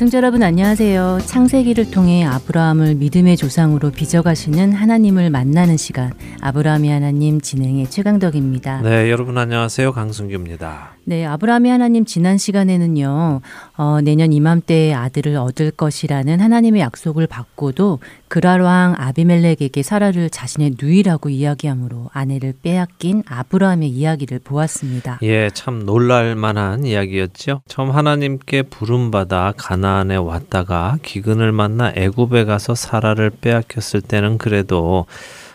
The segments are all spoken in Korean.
애청자 여러분 안녕하세요. 창세기를 통해 아브라함을 믿음의 조상으로 빚어가시는 하나님을 만나는 시간 아브라함의 하나님 진행의 최강덕입니다. 네, 여러분 안녕하세요. 강승규입니다. 네, 아브라함의 하나님 지난 시간에는요. 어, 내년 이맘때에 아들을 얻을 것이라는 하나님의 약속을 받고도 그랄 왕 아비멜렉에게 사라를 자신의 누이라고 이야기하므로 아내를 빼앗긴 아브라함의 이야기를 보았습니다. 예, 참 놀랄 만한 이야기였죠. 처음 하나님께 부름받아 가나안에 왔다가 기근을 만나 애굽에 가서 사라를 빼앗겼을 때는 그래도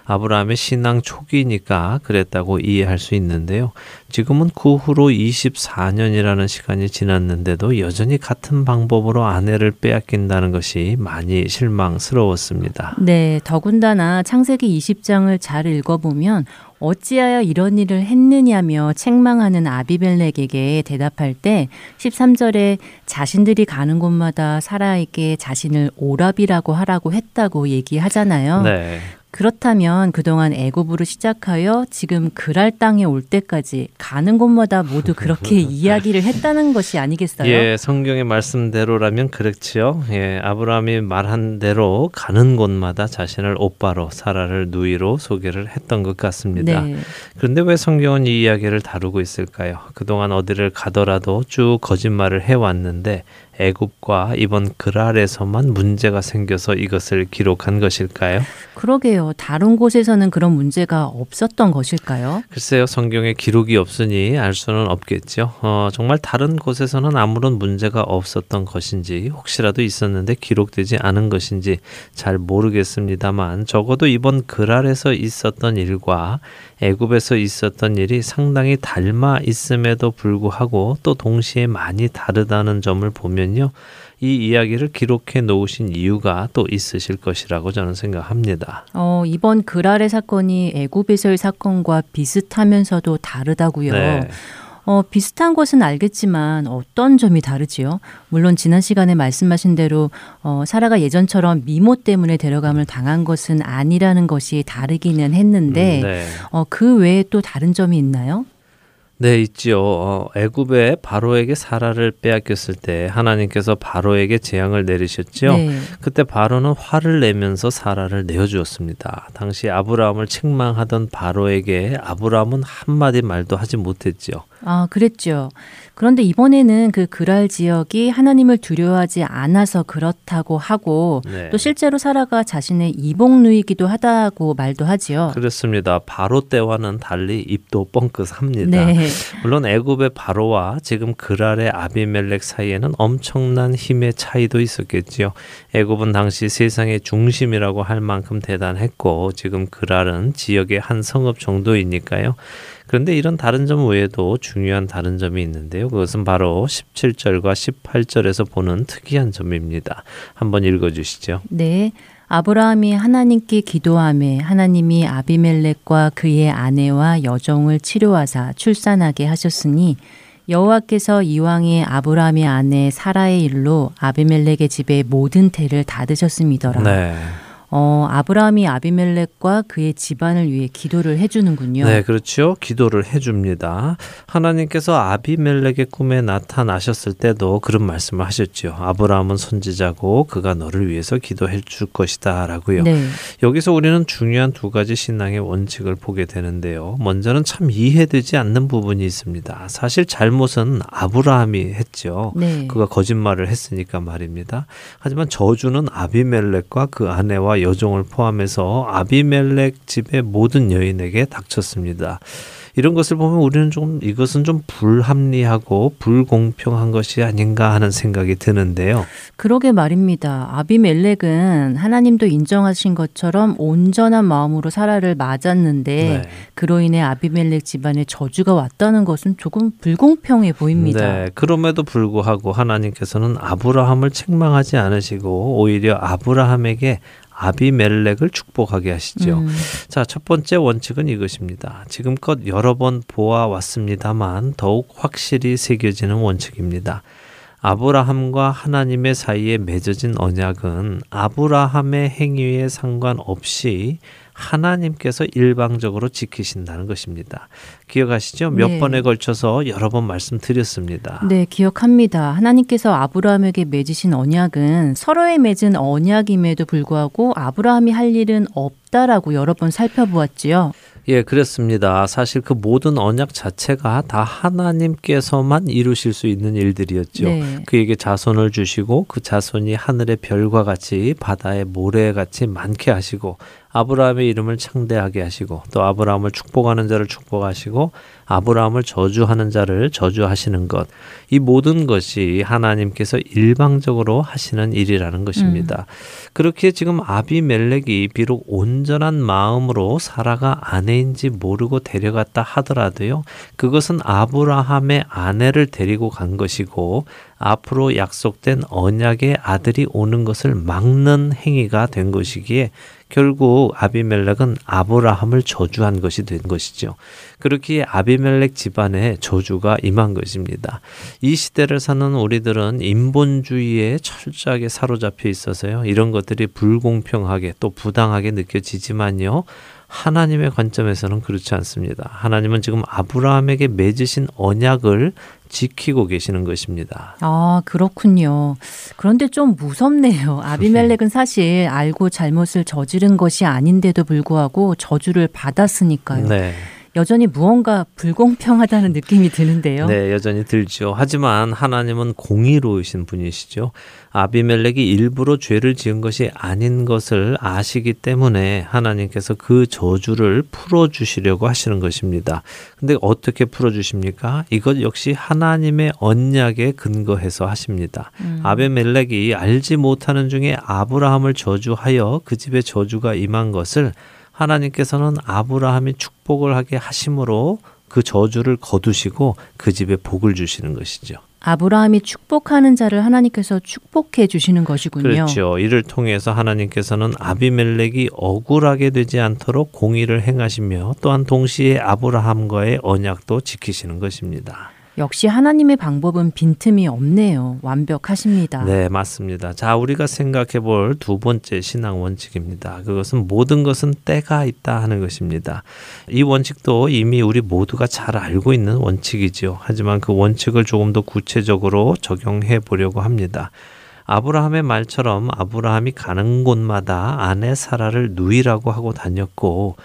아브라함의 신앙 초기니까 그랬다고 이해할 수 있는데요. 지금은 그 후로 24년이라는 시간이 지났는데도 여전히 같은 방법으로 아내를 빼앗긴다는 것이 많이 실망스러웠습니다. 네, 더군다나 창세기 20장을 잘 읽어보면 어찌하여 이런 일을 했느냐며 책망하는 아비벨렉에게 대답할 때 13절에 자신들이 가는 곳마다 사라에게 자신을 오랍이라고 하라고 했다고 얘기하잖아요. 네. 그렇다면 그동안 애굽으로 시작하여 지금 그랄 땅에 올 때까지 가는 곳마다 모두 그렇게 이야기를 했다는 것이 아니겠어요? 예, 성경의 말씀대로라면 그렇지요. 예, 아브라함이 말한 대로 가는 곳마다 자신을 오빠로 사라를 누이로 소개를 했던 것 같습니다. 네. 그런데 왜 성경은 이 이야기를 다루고 있을까요? 그동안 어디를 가더라도 쭉 거짓말을 해 왔는데 애굽과 이번 그랄에서만 문제가 생겨서 이것을 기록한 것일까요? 그러게요. 다른 곳에서는 그런 문제가 없었던 것일까요? 글쎄요. 성경에 기록이 없으니 알 수는 없겠죠. 어, 정말 다른 곳에서는 아무런 문제가 없었던 것인지 혹시라도 있었는데 기록되지 않은 것인지 잘 모르겠습니다만 적어도 이번 그랄에서 있었던 일과 애굽에서 있었던 일이 상당히 닮아 있음에도 불구하고 또 동시에 많이 다르다는 점을 보면요. 이 이야기를 기록해 놓으신 이유가 또 있으실 것이라고 저는 생각합니다. 어, 이번 그랄의 사건이 애굽에서의 사건과 비슷하면서도 다르다고요. 네. 어, 비슷한 것은 알겠지만 어떤 점이 다르지요? 물론 지난 시간에 말씀하신 대로 어, 사라가 예전처럼 미모 때문에 데려감을 당한 것은 아니라는 것이 다르기는 했는데 음, 네. 어, 그 외에 또 다른 점이 있나요? 네, 있지요. 어, 애굽에 바로에게 사라를 빼앗겼을 때 하나님께서 바로에게 재앙을 내리셨죠. 네. 그때 바로는 화를 내면서 사라를 내어 주었습니다. 당시 아브라함을 책망하던 바로에게 아브라함은 한마디 말도 하지 못했지요. 아, 그랬죠. 그런데 이번에는 그 그랄 지역이 하나님을 두려워하지 않아서 그렇다고 하고 네. 또 실제로 사라가 자신의 이복누이기도 하다고 말도 하지요. 그렇습니다. 바로 때와는 달리 입도 뻥끗합니다. 네. 물론 애굽의 바로와 지금 그랄의 아비멜렉 사이에는 엄청난 힘의 차이도 있었겠지요. 애굽은 당시 세상의 중심이라고 할 만큼 대단했고 지금 그랄은 지역의 한 성읍 정도이니까요. 그런데 이런 다른 점 외에도 중요한 다른 점이 있는데요. 그것은 바로 17절과 18절에서 보는 특이한 점입니다. 한번 읽어 주시죠. 네. 아브라함이 하나님께 기도함에 하나님이 아비멜렉과 그의 아내와 여종을 치료하사 출산하게 하셨으니 여호와께서 이왕에 아브라함의 아내 사라의 일로 아비멜렉의 집에 모든 태를 닫으셨음이더라. 네. 어, 아브라함이 아비멜렉과 그의 집안을 위해 기도를 해주는군요. 네, 그렇죠. 기도를 해줍니다. 하나님께서 아비멜렉의 꿈에 나타나셨을 때도 그런 말씀을 하셨죠. 아브라함은 선지자고 그가 너를 위해서 기도해 줄 것이다 라고요. 네. 여기서 우리는 중요한 두 가지 신앙의 원칙을 보게 되는데요. 먼저는 참 이해되지 않는 부분이 있습니다. 사실 잘못은 아브라함이 했죠. 네. 그가 거짓말을 했으니까 말입니다. 하지만 저주는 아비멜렉과 그 아내와 여종을 포함해서 아비멜렉 집의 모든 여인에게 닥쳤습니다. 이런 것을 보면 우리는 좀 이것은 좀 불합리하고 불공평한 것이 아닌가 하는 생각이 드는데요. 그러게 말입니다. 아비멜렉은 하나님도 인정하신 것처럼 온전한 마음으로 사라를 맞았는데 네. 그로 인해 아비멜렉 집안에 저주가 왔다는 것은 조금 불공평해 보입니다. 네, 그럼에도 불구하고 하나님께서는 아브라함을 책망하지 않으시고 오히려 아브라함에게 아비멜렉을 축복하게 하시죠. 음. 자, 첫 번째 원칙은 이것입니다. 지금껏 여러 번 보아왔습니다만 더욱 확실히 새겨지는 원칙입니다. 아브라함과 하나님의 사이에 맺어진 언약은 아브라함의 행위에 상관없이 하나님께서 일방적으로 지키신다는 것입니다. 기억하시죠? 몇 네. 번에 걸쳐서 여러 번 말씀드렸습니다. 네, 기억합니다. 하나님께서 아브라함에게 맺으신 언약은 서로에 맺은 언약임에도 불구하고 아브라함이 할 일은 없다라고 여러 번 살펴보았지요. 예, 그렇습니다. 사실 그 모든 언약 자체가 다 하나님께서만 이루실 수 있는 일들이었죠. 네. 그에게 자손을 주시고 그 자손이 하늘의 별과 같이 바다의 모래 같이 많게 하시고 아브라함의 이름을 창대하게 하시고 또 아브라함을 축복하는 자를 축복하시고 아브라함을 저주하는 자를 저주하시는 것. 이 모든 것이 하나님께서 일방적으로 하시는 일이라는 것입니다. 그렇게 지금 아비멜렉이 비록 온전한 마음으로 사라가 아내인지 모르고 데려갔다 하더라도요. 그것은 아브라함의 아내를 데리고 간 것이고 앞으로 약속된 언약의 아들이 오는 것을 막는 행위가 된 것이기에 결국 아비멜렉은 아브라함을 저주한 것이 된 것이죠. 그렇기에 아비멜렉 집안에 저주가 임한 것입니다. 이 시대를 사는 우리들은 인본주의에 철저하게 사로잡혀 있어서요. 이런 것들이 불공평하게 또 부당하게 느껴지지만요. 하나님의 관점에서는 그렇지 않습니다. 하나님은 지금 아브라함에게 맺으신 언약을 지키고 계시는 것입니다. 아, 그렇군요. 그런데 좀 무섭네요. 아비멜렉은 사실 알고 잘못을 저지른 것이 아닌데도 불구하고 저주를 받았으니까요. 네. 여전히 무언가 불공평하다는 느낌이 드는데요. 네, 여전히 들죠. 하지만 하나님은 공의로우신 분이시죠. 아비멜렉이 일부러 죄를 지은 것이 아닌 것을 아시기 때문에 하나님께서 그 저주를 풀어 주시려고 하시는 것입니다. 근데 어떻게 풀어 주십니까? 이것 역시 하나님의 언약에 근거해서 하십니다. 음. 아비멜렉이 알지 못하는 중에 아브라함을 저주하여 그 집에 저주가 임한 것을 하나님께서는 아브라함이 축복을 하게 하심으로 그 저주를 거두시고 그 집에 복을 주시는 것이죠. 아브라함이 축복하는 자를 하나님께서 축복해 주시는 것이군요. 그렇죠. 이를 통해서 하나님께서는 아비멜렉이 억울하게 되지 않도록 공의를 행하시며 또한 동시에 아브라함과의 언약도 지키시는 것입니다. 역시 하나님의 방법은 빈틈이 없네요. 완벽하십니다. 네, 맞습니다. 자, 우리가 생각해 볼 두 번째 신앙 원칙입니다. 그것은 모든 것은 때가 있다 하는 것입니다. 이 원칙도 이미 우리 모두가 잘 알고 있는 원칙이지요. 하지만 그 원칙을 조금 더 구체적으로 적용해 보려고 합니다. 아브라함의 말처럼 아브라함이 가는 곳마다 아내 사라를 누이라고 하고 다녔고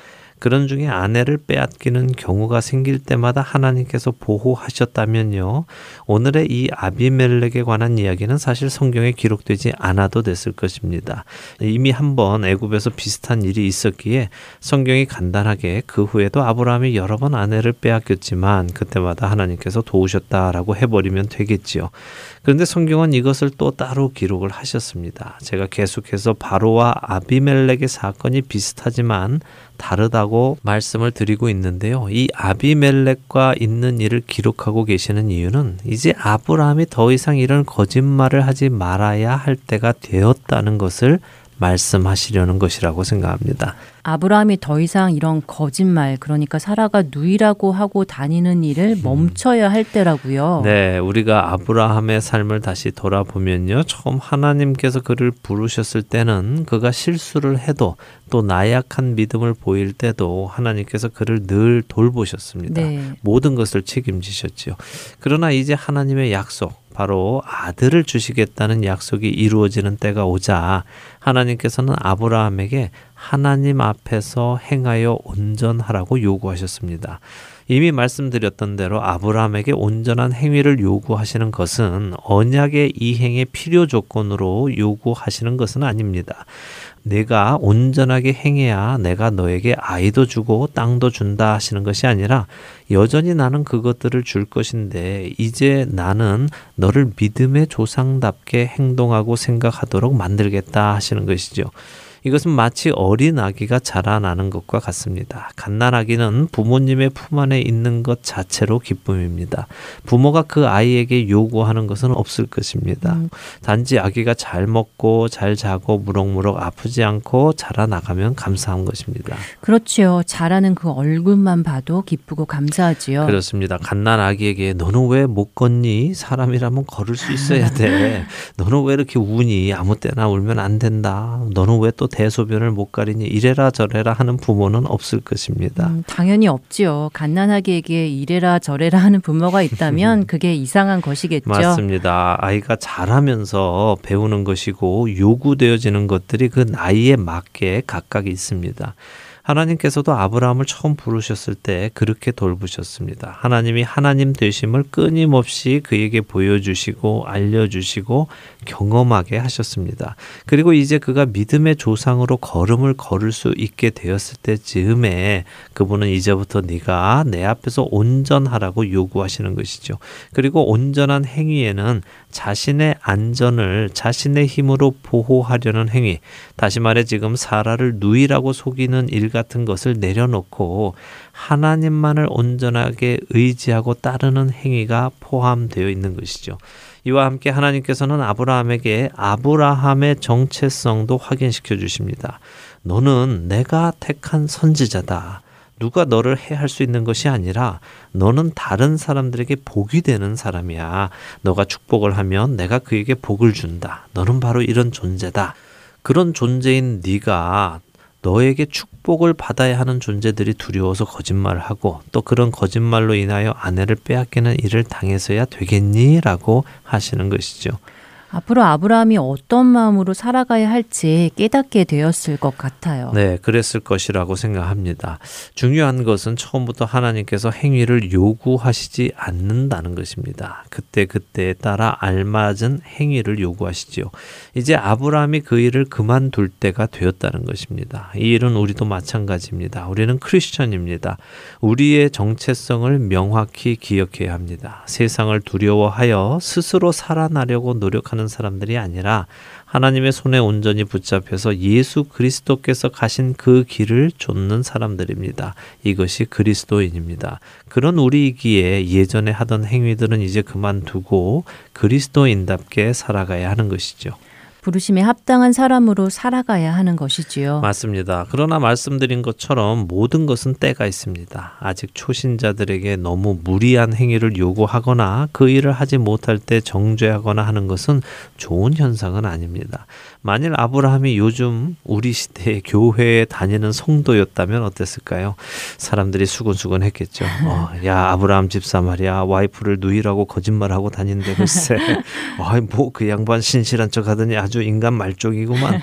그런 중에 아내를 빼앗기는 경우가 생길 때마다 하나님께서 보호하셨다면요. 오늘의 이 아비멜렉에 관한 이야기는 사실 성경에 기록되지 않아도 됐을 것입니다. 이미 한번 애굽에서 비슷한 일이 있었기에 성경이 간단하게 그 후에도 아브라함이 여러 번 아내를 빼앗겼지만 그때마다 하나님께서 도우셨다라고 해버리면 되겠지요. 그런데 성경은 이것을 또 따로 기록을 하셨습니다. 제가 계속해서 바로와 아비멜렉의 사건이 비슷하지만 다르다고 말씀을 드리고 있는데요. 이 아비멜렉과 있는 일을 기록하고 계시는 이유는 이제 아브라함이 더 이상 이런 거짓말을 하지 말아야 할 때가 되었다는 것을 말씀하시려는 것이라고 생각합니다. 아브라함이 더 이상 이런 거짓말, 그러니까 사라가 누이라고 하고 다니는 일을 멈춰야 할 때라고요. 네, 우리가 아브라함의 삶을 다시 돌아보면요. 처음 하나님께서 그를 부르셨을 때는 그가 실수를 해도 또 나약한 믿음을 보일 때도 하나님께서 그를 늘 돌보셨습니다. 네. 모든 것을 책임지셨지요. 그러나 이제 하나님의 약속, 바로 아들을 주시겠다는 약속이 이루어지는 때가 오자 하나님께서는 아브라함에게 하나님 앞에서 행하여 온전하라고 요구하셨습니다. 이미 말씀드렸던 대로 아브라함에게 온전한 행위를 요구하시는 것은 언약의 이행의 필요 조건으로 요구하시는 것은 아닙니다. 내가 온전하게 행해야 내가 너에게 아이도 주고 땅도 준다 하시는 것이 아니라 여전히 나는 그것들을 줄 것인데 이제 나는 너를 믿음의 조상답게 행동하고 생각하도록 만들겠다 하시는 것이죠. 이것은 마치 어린 아기가 자라나는 것과 같습니다. 갓난아기는 부모님의 품 안에 있는 것 자체로 기쁨입니다. 부모가 그 아이에게 요구하는 것은 없을 것입니다. 음. 단지 아기가 잘 먹고 잘 자고 무럭무럭 아프지 않고 자라나가면 감사한 것입니다. 그렇지요. 자라는 그 얼굴만 봐도 기쁘고 감사하지요. 그렇습니다. 갓난아기에게 너는 왜 못 걷니? 사람이라면 걸을 수 있어야 돼. 너는 왜 이렇게 우니? 아무 때나 울면 안 된다. 너는 왜 또 대소변을 못 가리니 이래라 저래라 하는 부모는 없을 것입니다. 음, 당연히 없지요. 갓난아기에게 이래라 저래라 하는 부모가 있다면 그게 이상한 것이겠죠. 맞습니다. 아이가 자라면서 배우는 것이고 요구되어지는 것들이 그 나이에 맞게 각각 있습니다. 하나님께서도 아브라함을 처음 부르셨을 때 그렇게 돌보셨습니다. 하나님이 하나님 되심을 끊임없이 그에게 보여주시고 알려주시고 경험하게 하셨습니다. 그리고 이제 그가 믿음의 조상으로 걸음을 걸을 수 있게 되었을 때 즈음에 그분은 이제부터 네가 내 앞에서 온전하라고 요구하시는 것이죠. 그리고 온전한 행위에는 자신의 안전을 자신의 힘으로 보호하려는 행위, 다시 말해 지금 사라를 누이라고 속이는 일 같은 것을 내려놓고 하나님만을 온전하게 의지하고 따르는 행위가 포함되어 있는 것이죠. 이와 함께 하나님께서는 아브라함에게 아브라함의 정체성도 확인시켜 주십니다. 너는 내가 택한 선지자다. 누가 너를 해할 수 있는 것이 아니라 너는 다른 사람들에게 복이 되는 사람이야. 너가 축복을 하면 내가 그에게 복을 준다. 너는 바로 이런 존재다. 그런 존재인 네가 너에게 축복을 받아야 하는 존재들이 두려워서 거짓말을 하고 또 그런 거짓말로 인하여 아내를 빼앗기는 일을 당해서야 되겠니? 라고 하시는 것이죠. 앞으로 아브라함이 어떤 마음으로 살아가야 할지 깨닫게 되었을 것 같아요. 네, 그랬을 것이라고 생각합니다. 중요한 것은 처음부터 하나님께서 행위를 요구하시지 않는다는 것입니다. 그때 그때에 따라 알맞은 행위를 요구하시지요. 이제 아브라함이 그 일을 그만둘 때가 되었다는 것입니다. 이 일은 우리도 마찬가지입니다. 우리는 크리스천입니다. 우리의 정체성을 명확히 기억해야 합니다. 세상을 두려워하여 스스로 살아나려고 노력하는 하는 사람들이 아니라 하나님의 손에 온전히 붙잡혀서 예수 그리스도께서 가신 그 길을 좇는 사람들입니다. 이것이 그리스도인입니다. 그런 우리이기에 예전에 하던 행위들은 이제 그만두고 그리스도인답게 살아가야 하는 것이죠. 부르심에 합당한 사람으로 살아가야 하는 것이지요. 맞습니다. 그러나 말씀드린 것처럼 모든 것은 때가 있습니다. 아직 초신자들에게 너무 무리한 행위를 요구하거나 그 일을 하지 못할 때 정죄하거나 하는 것은 좋은 현상은 아닙니다. 만일 아브라함이 요즘 우리 시대의 교회에 다니는 성도였다면 어땠을까요? 사람들이 수근수근 했겠죠. 어, 야, 아브라함 집사 말이야. 와이프를 누이라고 거짓말하고 다닌데 글쎄. 아, 뭐그 양반 신실한 척 하더니 아주 인간 말쪽이구만.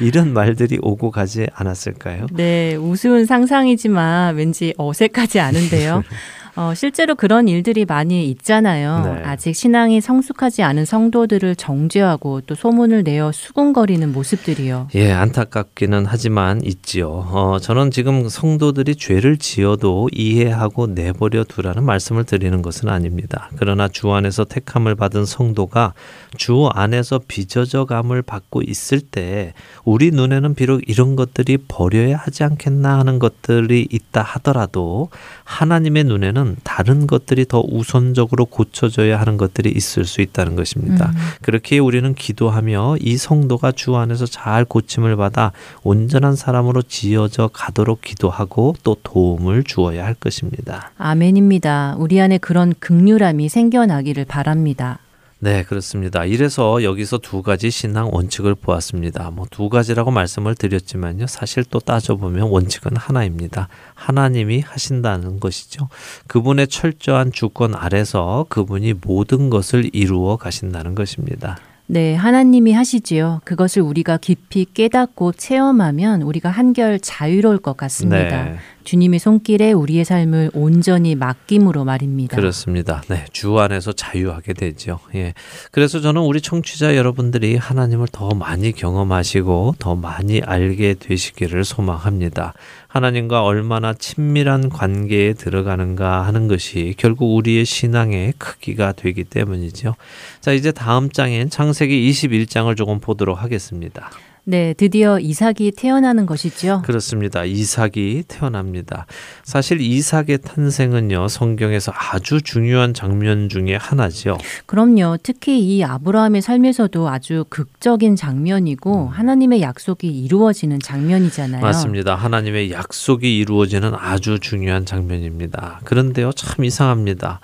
이런 말들이 오고 가지 않았을까요? 네, 우스운 상상이지만 왠지 어색하지 않은데요. 어, 실제로 그런 일들이 많이 있잖아요. 네. 아직 신앙이 성숙하지 않은 성도들을 정죄하고 또 소문을 내어 수군거리는 모습들이요. 예, 안타깝기는 하지만 있지요. 어, 저는 지금 성도들이 죄를 지어도 이해하고 내버려 두라는 말씀을 드리는 것은 아닙니다. 그러나 주 안에서 택함을 받은 성도가 주 안에서 빚어져감을 받고 있을 때 우리 눈에는 비록 이런 것들이 버려야 하지 않겠나 하는 것들이 있다 하더라도 하나님의 눈에는 다른 것들이 더 우선적으로 고쳐져야 하는 것들이 있을 수 있다는 것입니다. 음. 그렇게 우리는 기도하며 이 성도가 주 안에서 잘 고침을 받아 온전한 사람으로 지어져 가도록 기도하고 또 도움을 주어야 할 것입니다. 아멘입니다. 우리 안에 그런 극률함이 생겨나기를 바랍니다. 네, 그렇습니다. 이래서 여기서 두 가지 신앙 원칙을 보았습니다. 뭐 두 가지라고 말씀을 드렸지만요. 사실 또 따져보면 원칙은 하나입니다. 하나님이 하신다는 것이죠. 그분의 철저한 주권 아래서 그분이 모든 것을 이루어 가신다는 것입니다. 네, 하나님이 하시지요. 그것을 우리가 깊이 깨닫고 체험하면 우리가 한결 자유로울 것 같습니다. 네. 주님의 손길에 우리의 삶을 온전히 맡김으로 말입니다. 그렇습니다. 네, 주 안에서 자유하게 되죠. 예. 그래서 저는 우리 청취자 여러분들이 하나님을 더 많이 경험하시고 더 많이 알게 되시기를 소망합니다. 하나님과 얼마나 친밀한 관계에 들어가는가 하는 것이 결국 우리의 신앙의 크기가 되기 때문이죠. 자, 이제 다음 장인 창세기 21장을 조금 보도록 하겠습니다. 네, 드디어 이삭이 태어나는 것이죠. 그렇습니다. 이삭이 태어납니다. 사실 이삭의 탄생은요, 성경에서 아주 중요한 장면 중에 하나죠. 그럼요. 특히 이 아브라함의 삶에서도 아주 극적인 장면이고 음. 하나님의 약속이 이루어지는 장면이잖아요. 맞습니다. 하나님의 약속이 이루어지는 아주 중요한 장면입니다. 그런데요, 참 이상합니다.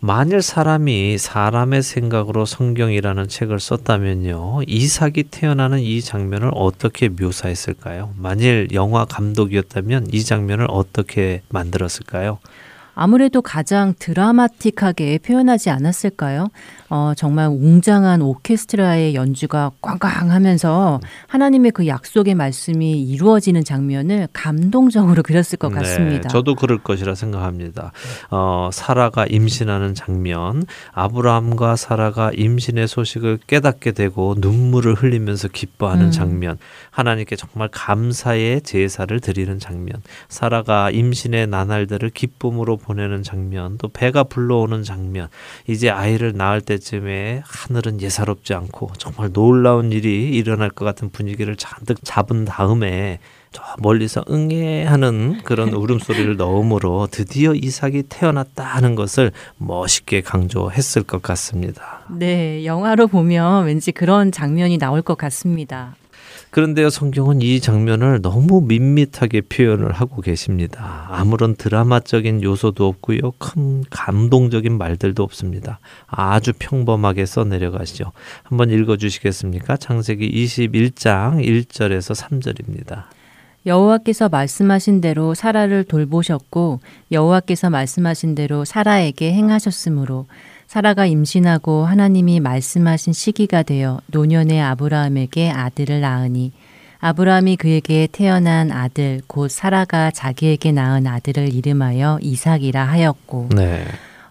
만일 사람이 사람의 생각으로 성경이라는 책을 썼다면요. 이삭이 태어나는 이 장면을 어떻게 묘사했을까요? 만일 영화 감독이었다면 이 장면을 어떻게 만들었을까요? 아무래도 가장 드라마틱하게 표현하지 않았을까요? 어, 정말 웅장한 오케스트라의 연주가 꽝꽝 하면서 하나님의 그 약속의 말씀이 이루어지는 장면을 감동적으로 그렸을 것 네, 같습니다. 네, 저도 그럴 것이라 생각합니다. 어, 사라가 임신하는 장면, 아브라함과 사라가 임신의 소식을 깨닫게 되고 눈물을 흘리면서 기뻐하는 음. 장면, 하나님께 정말 감사의 제사를 드리는 장면, 사라가 임신의 나날들을 기쁨으로 보내는 장면, 또 배가 불러오는 장면, 이제 아이를 낳을 때 때쯤에 하늘은 예사롭지 않고 정말 놀라운 일이 일어날 것 같은 분위기를 잔뜩 잡은 다음에 저 멀리서 응애하는 그런 울음소리를 넣음으로 드디어 이삭이 태어났다 하는 것을 멋있게 강조했을 것 같습니다. 네, 영화로 보면 왠지 그런 장면이 나올 것 같습니다. 그런데요, 성경은 이 장면을 너무 밋밋하게 표현을 하고 계십니다. 아무런 드라마적인 요소도 없고요, 큰 감동적인 말들도 없습니다. 아주 평범하게 써내려가시죠. 한번 읽어주시겠습니까? 창세기 21장 1절에서 3절입니다. 여호와께서 말씀하신 대로 사라를 돌보셨고 여호와께서 말씀하신 대로 사라에게 행하셨으므로 사라가 임신하고 하나님이 말씀하신 시기가 되어 노년의 아브라함에게 아들을 낳으니 아브라함이 그에게 태어난 아들 곧 사라가 자기에게 낳은 아들을 이름하여 이삭이라 하였고 네.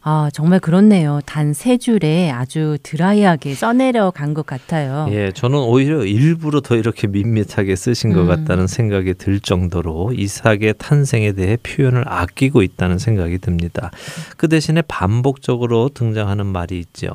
아, 정말 그렇네요. 단 세 줄에 아주 드라이하게 써내려 간 것 같아요. 예, 저는 오히려 일부러 더 이렇게 밋밋하게 쓰신 것 음. 같다는 생각이 들 정도로 이삭의 탄생에 대해 표현을 아끼고 있다는 생각이 듭니다. 그 대신에 반복적으로 등장하는 말이 있죠.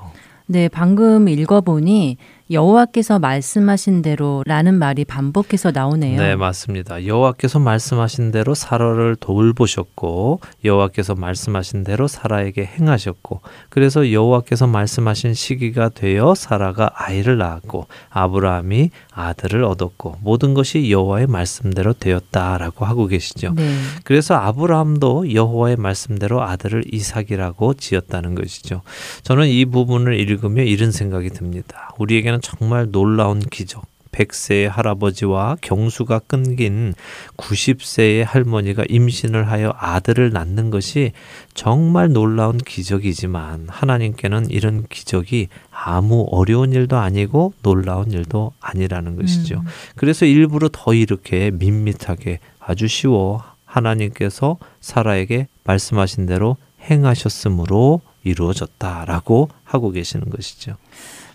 네, 방금 읽어보니 여호와께서 말씀하신 대로라는 말이 반복해서 나오네요. 네, 맞습니다. 여호와께서 말씀하신 대로 사라를 돌보셨고 여호와께서 말씀하신 대로 사라에게 행하셨고 그래서 여호와께서 말씀하신 시기가 되어 사라가 아이를 낳았고 아브라함이 아들을 얻었고 모든 것이 여호와의 말씀대로 되었다라고 하고 계시죠. 네. 그래서 아브라함도 여호와의 말씀대로 아들을 이삭이라고 지었다는 것이죠. 저는 이 부분을 읽으며 이런 생각이 듭니다. 우리에게 는 정말 놀라운 기적. 100세의 할아버지와 경수가 끊긴 90세의 할머니가 임신을 하여 아들을 낳는 것이 정말 놀라운 기적이지만 하나님께는 이런 기적이 아무 어려운 일도 아니고 놀라운 일도 아니라는 것이죠. 음. 그래서 일부러 더 이렇게 밋밋하게 아주 쉬워 하나님께서 사라에게 말씀하신 대로 행하셨으므로 이루어졌다라고 하고 계시는 것이죠.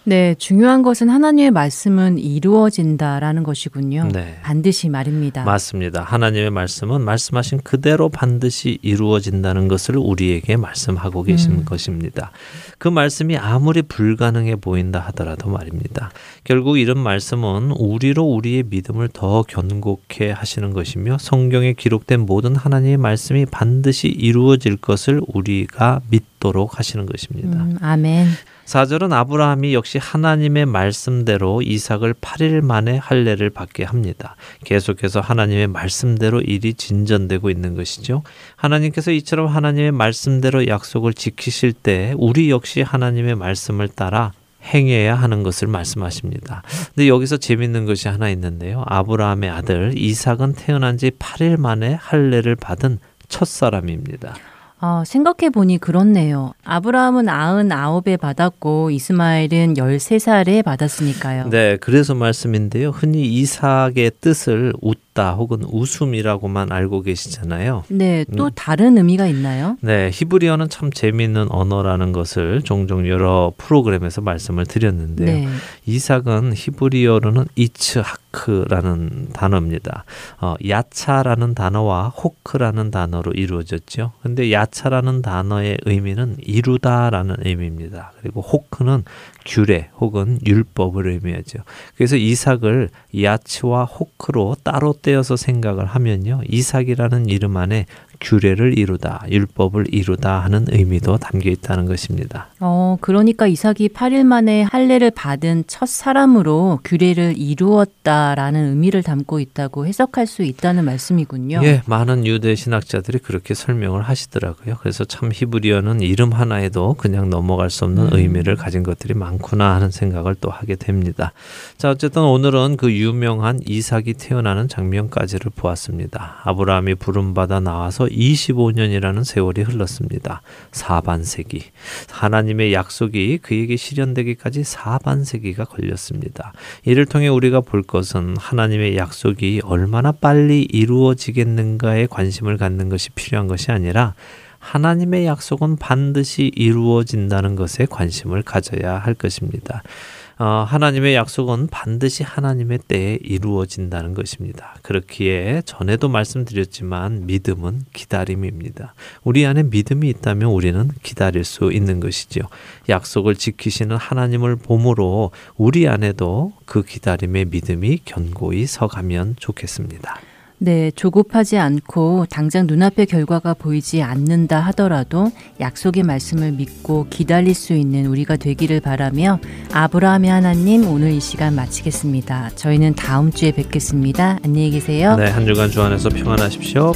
네, 중요한 것은 하나님의 말씀은 이루어진다라는 것이군요. 네. 반드시 말입니다. 맞습니다. 하나님의 말씀은 말씀하신 그대로 반드시 이루어진다는 것을 우리에게 말씀하고 계신 음. 것입니다. 그 말씀이 아무리 불가능해 보인다 하더라도 말입니다. 결국 이런 말씀은 우리로 우리의 믿음을 더 견고케 하시는 것이며 성경에 기록된 모든 하나님의 말씀이 반드시 이루어질 것을 우리가 믿도록 하시는 것입니다. 음, 아멘. 4절은 아브라함이 역시 하나님의 말씀대로 이삭을 8일 만에 할례를 받게 합니다. 계속해서 하나님의 말씀대로 일이 진전되고 있는 것이죠. 하나님께서 이처럼 하나님의 말씀대로 약속을 지키실 때 우리 역시 하나님의 말씀을 따라 행해야 하는 것을 말씀하십니다. 근데 여기서 재밌는 것이 하나 있는데요. 아브라함의 아들 이삭은 태어난 지 8일 만에 할례를 받은 첫 사람입니다. 아, 생각해 보니 그렇네요. 아브라함은 아흔 아홉에 받았고 이스마엘은 열세 살에 받았으니까요. 네, 그래서 말씀인데요. 흔히 이삭의 뜻을 웃 웃다 혹은 웃음이라고만 알고 계시잖아요. 네, 또 음. 다른 의미가 있나요? 네, 히브리어는 참 재미있는 언어라는 것을 종종 여러 프로그램에서 말씀을 드렸는데요. 네. 이삭은 히브리어로는 이츠하크라는 단어입니다. 어, 야차라는 단어와 호크라는 단어로 이루어졌죠. 근데 야차라는 단어의 의미는 이루다라는 의미입니다. 그리고 호크는 규례 혹은 율법을 의미하죠. 그래서 이삭을 야치와 호크로 따로 떼어서 생각을 하면요. 이삭이라는 이름 안에 규례를 이루다, 율법을 이루다 하는 의미도 담겨 있다는 것입니다. 어, 그러니까 이삭이 8일 만에 할례를 받은 첫 사람으로 규례를 이루었다라는 의미를 담고 있다고 해석할 수 있다는 말씀이군요. 예, 많은 유대 신학자들이 그렇게 설명을 하시더라고요. 그래서 참 히브리어는 이름 하나에도 그냥 넘어갈 수 없는 음. 의미를 가진 것들이 많구나 하는 생각을 또 하게 됩니다. 자, 어쨌든 오늘은 그 유명한 이삭이 태어나는 장면까지를 보았습니다. 아브라함이 부름받아 나와서 25년이라는 세월이 흘렀습니다. 4반세기. 하나님의 약속이 그에게 실현되기까지 4반세기가 걸렸습니다. 이를 통해 우리가 볼 것은 하나님의 약속이 얼마나 빨리 이루어지겠는가에 관심을 갖는 것이 필요한 것이 아니라 하나님의 약속은 반드시 이루어진다는 것에 관심을 가져야 할 것입니다. 어, 하나님의 약속은 반드시 하나님의 때에 이루어진다는 것입니다. 그렇기에 전에도 말씀드렸지만 믿음은 기다림입니다. 우리 안에 믿음이 있다면 우리는 기다릴 수 있는 것이지요. 약속을 지키시는 하나님을 봄으로 우리 안에도 그 기다림의 믿음이 견고히 서가면 좋겠습니다. 네, 조급하지 않고 당장 눈앞의 결과가 보이지 않는다 하더라도 약속의 말씀을 믿고 기다릴 수 있는 우리가 되기를 바라며 아브라함의 하나님 오늘 이 시간 마치겠습니다. 저희는 다음 주에 뵙겠습니다. 안녕히 계세요. 네, 한 주간 주 안에서 평안하십시오.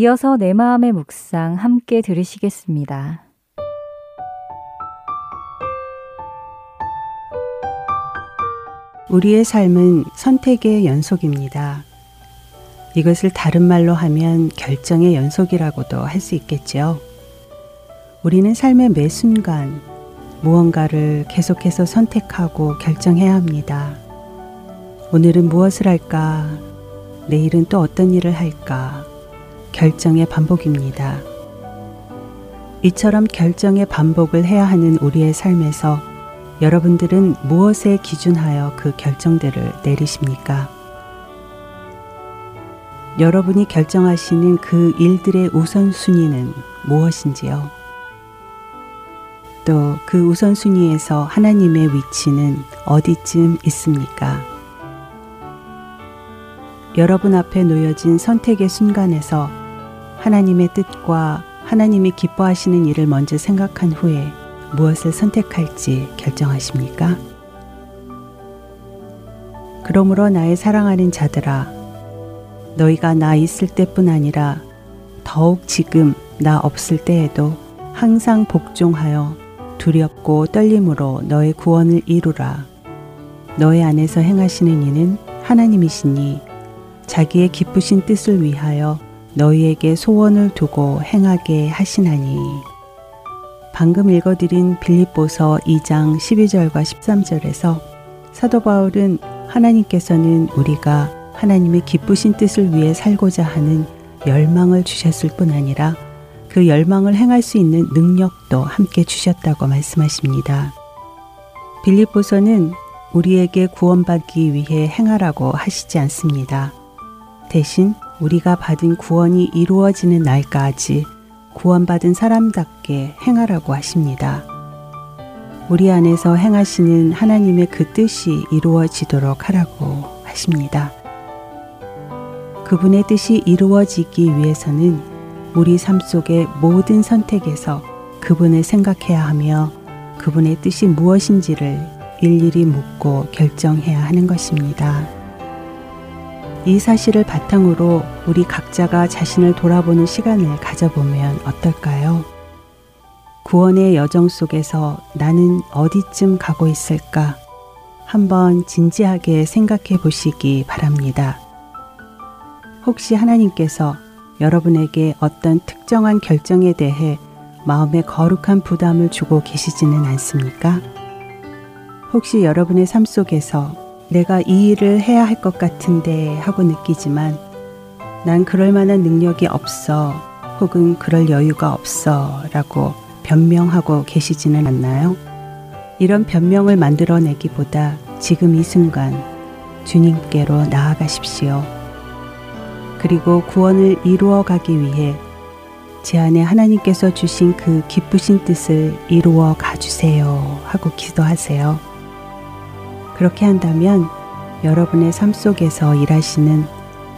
이어서 내 마음의 묵상 함께 들으시겠습니다. 우리의 삶은 선택의 연속입니다. 이것을 다른 말로 하면 결정의 연속이라고도 할 수 있겠죠. 우리는 삶의 매 순간 무언가를 계속해서 선택하고 결정해야 합니다. 오늘은 무엇을 할까? 내일은 또 어떤 일을 할까? 결정의 반복입니다. 이처럼 결정의 반복을 해야 하는 우리의 삶에서 여러분들은 무엇에 기준하여 그 결정들을 내리십니까? 여러분이 결정하시는 그 일들의 우선순위는 무엇인지요? 또 그 우선순위에서 하나님의 위치는 어디쯤 있습니까? 여러분 앞에 놓여진 선택의 순간에서 하나님의 뜻과 하나님이 기뻐하시는 일을 먼저 생각한 후에 무엇을 선택할지 결정하십니까? 그러므로 나의 사랑하는 자들아, 너희가 나 있을 때뿐 아니라 더욱 지금 나 없을 때에도 항상 복종하여 두렵고 떨림으로 너의 구원을 이루라. 너의 안에서 행하시는 이는 하나님이시니 자기의 기쁘신 뜻을 위하여 너희에게 소원을 두고 행하게 하시나니 방금 읽어드린 빌립보서 2장 12절과 13절에서 사도 바울은 하나님께서는 우리가 하나님의 기쁘신 뜻을 위해 살고자 하는 열망을 주셨을 뿐 아니라 그 열망을 행할 수 있는 능력도 함께 주셨다고 말씀하십니다. 빌립보서는 우리에게 구원받기 위해 행하라고 하시지 않습니다. 대신 우리가 받은 구원이 이루어지는 날까지 구원받은 사람답게 행하라고 하십니다. 우리 안에서 행하시는 하나님의 그 뜻이 이루어지도록 하라고 하십니다. 그분의 뜻이 이루어지기 위해서는 우리 삶 속의 모든 선택에서 그분을 생각해야 하며 그분의 뜻이 무엇인지를 일일이 묻고 결정해야 하는 것입니다. 이 사실을 바탕으로 우리 각자가 자신을 돌아보는 시간을 가져보면 어떨까요? 구원의 여정 속에서 나는 어디쯤 가고 있을까? 한번 진지하게 생각해 보시기 바랍니다. 혹시 하나님께서 여러분에게 어떤 특정한 결정에 대해 마음에 거룩한 부담을 주고 계시지는 않습니까? 혹시 여러분의 삶 속에서 내가 이 일을 해야 할 것 같은데 하고 느끼지만 난 그럴 만한 능력이 없어 혹은 그럴 여유가 없어 라고 변명하고 계시지는 않나요? 이런 변명을 만들어내기보다 지금 이 순간 주님께로 나아가십시오. 그리고 구원을 이루어 가기 위해 제 안에 하나님께서 주신 그 기쁘신 뜻을 이루어 가주세요 하고 기도하세요. 그렇게 한다면 여러분의 삶 속에서 일하시는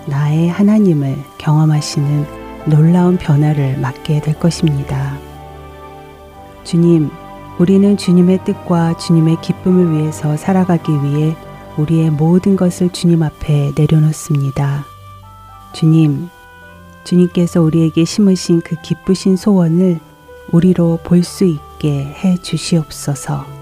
나의 하나님을 경험하시는 놀라운 변화를 맞게 될 것입니다. 주님, 우리는 주님의 뜻과 주님의 기쁨을 위해서 살아가기 위해 우리의 모든 것을 주님 앞에 내려놓습니다. 주님, 주님께서 우리에게 심으신 그 기쁘신 소원을 우리로 볼 수 있게 해 주시옵소서.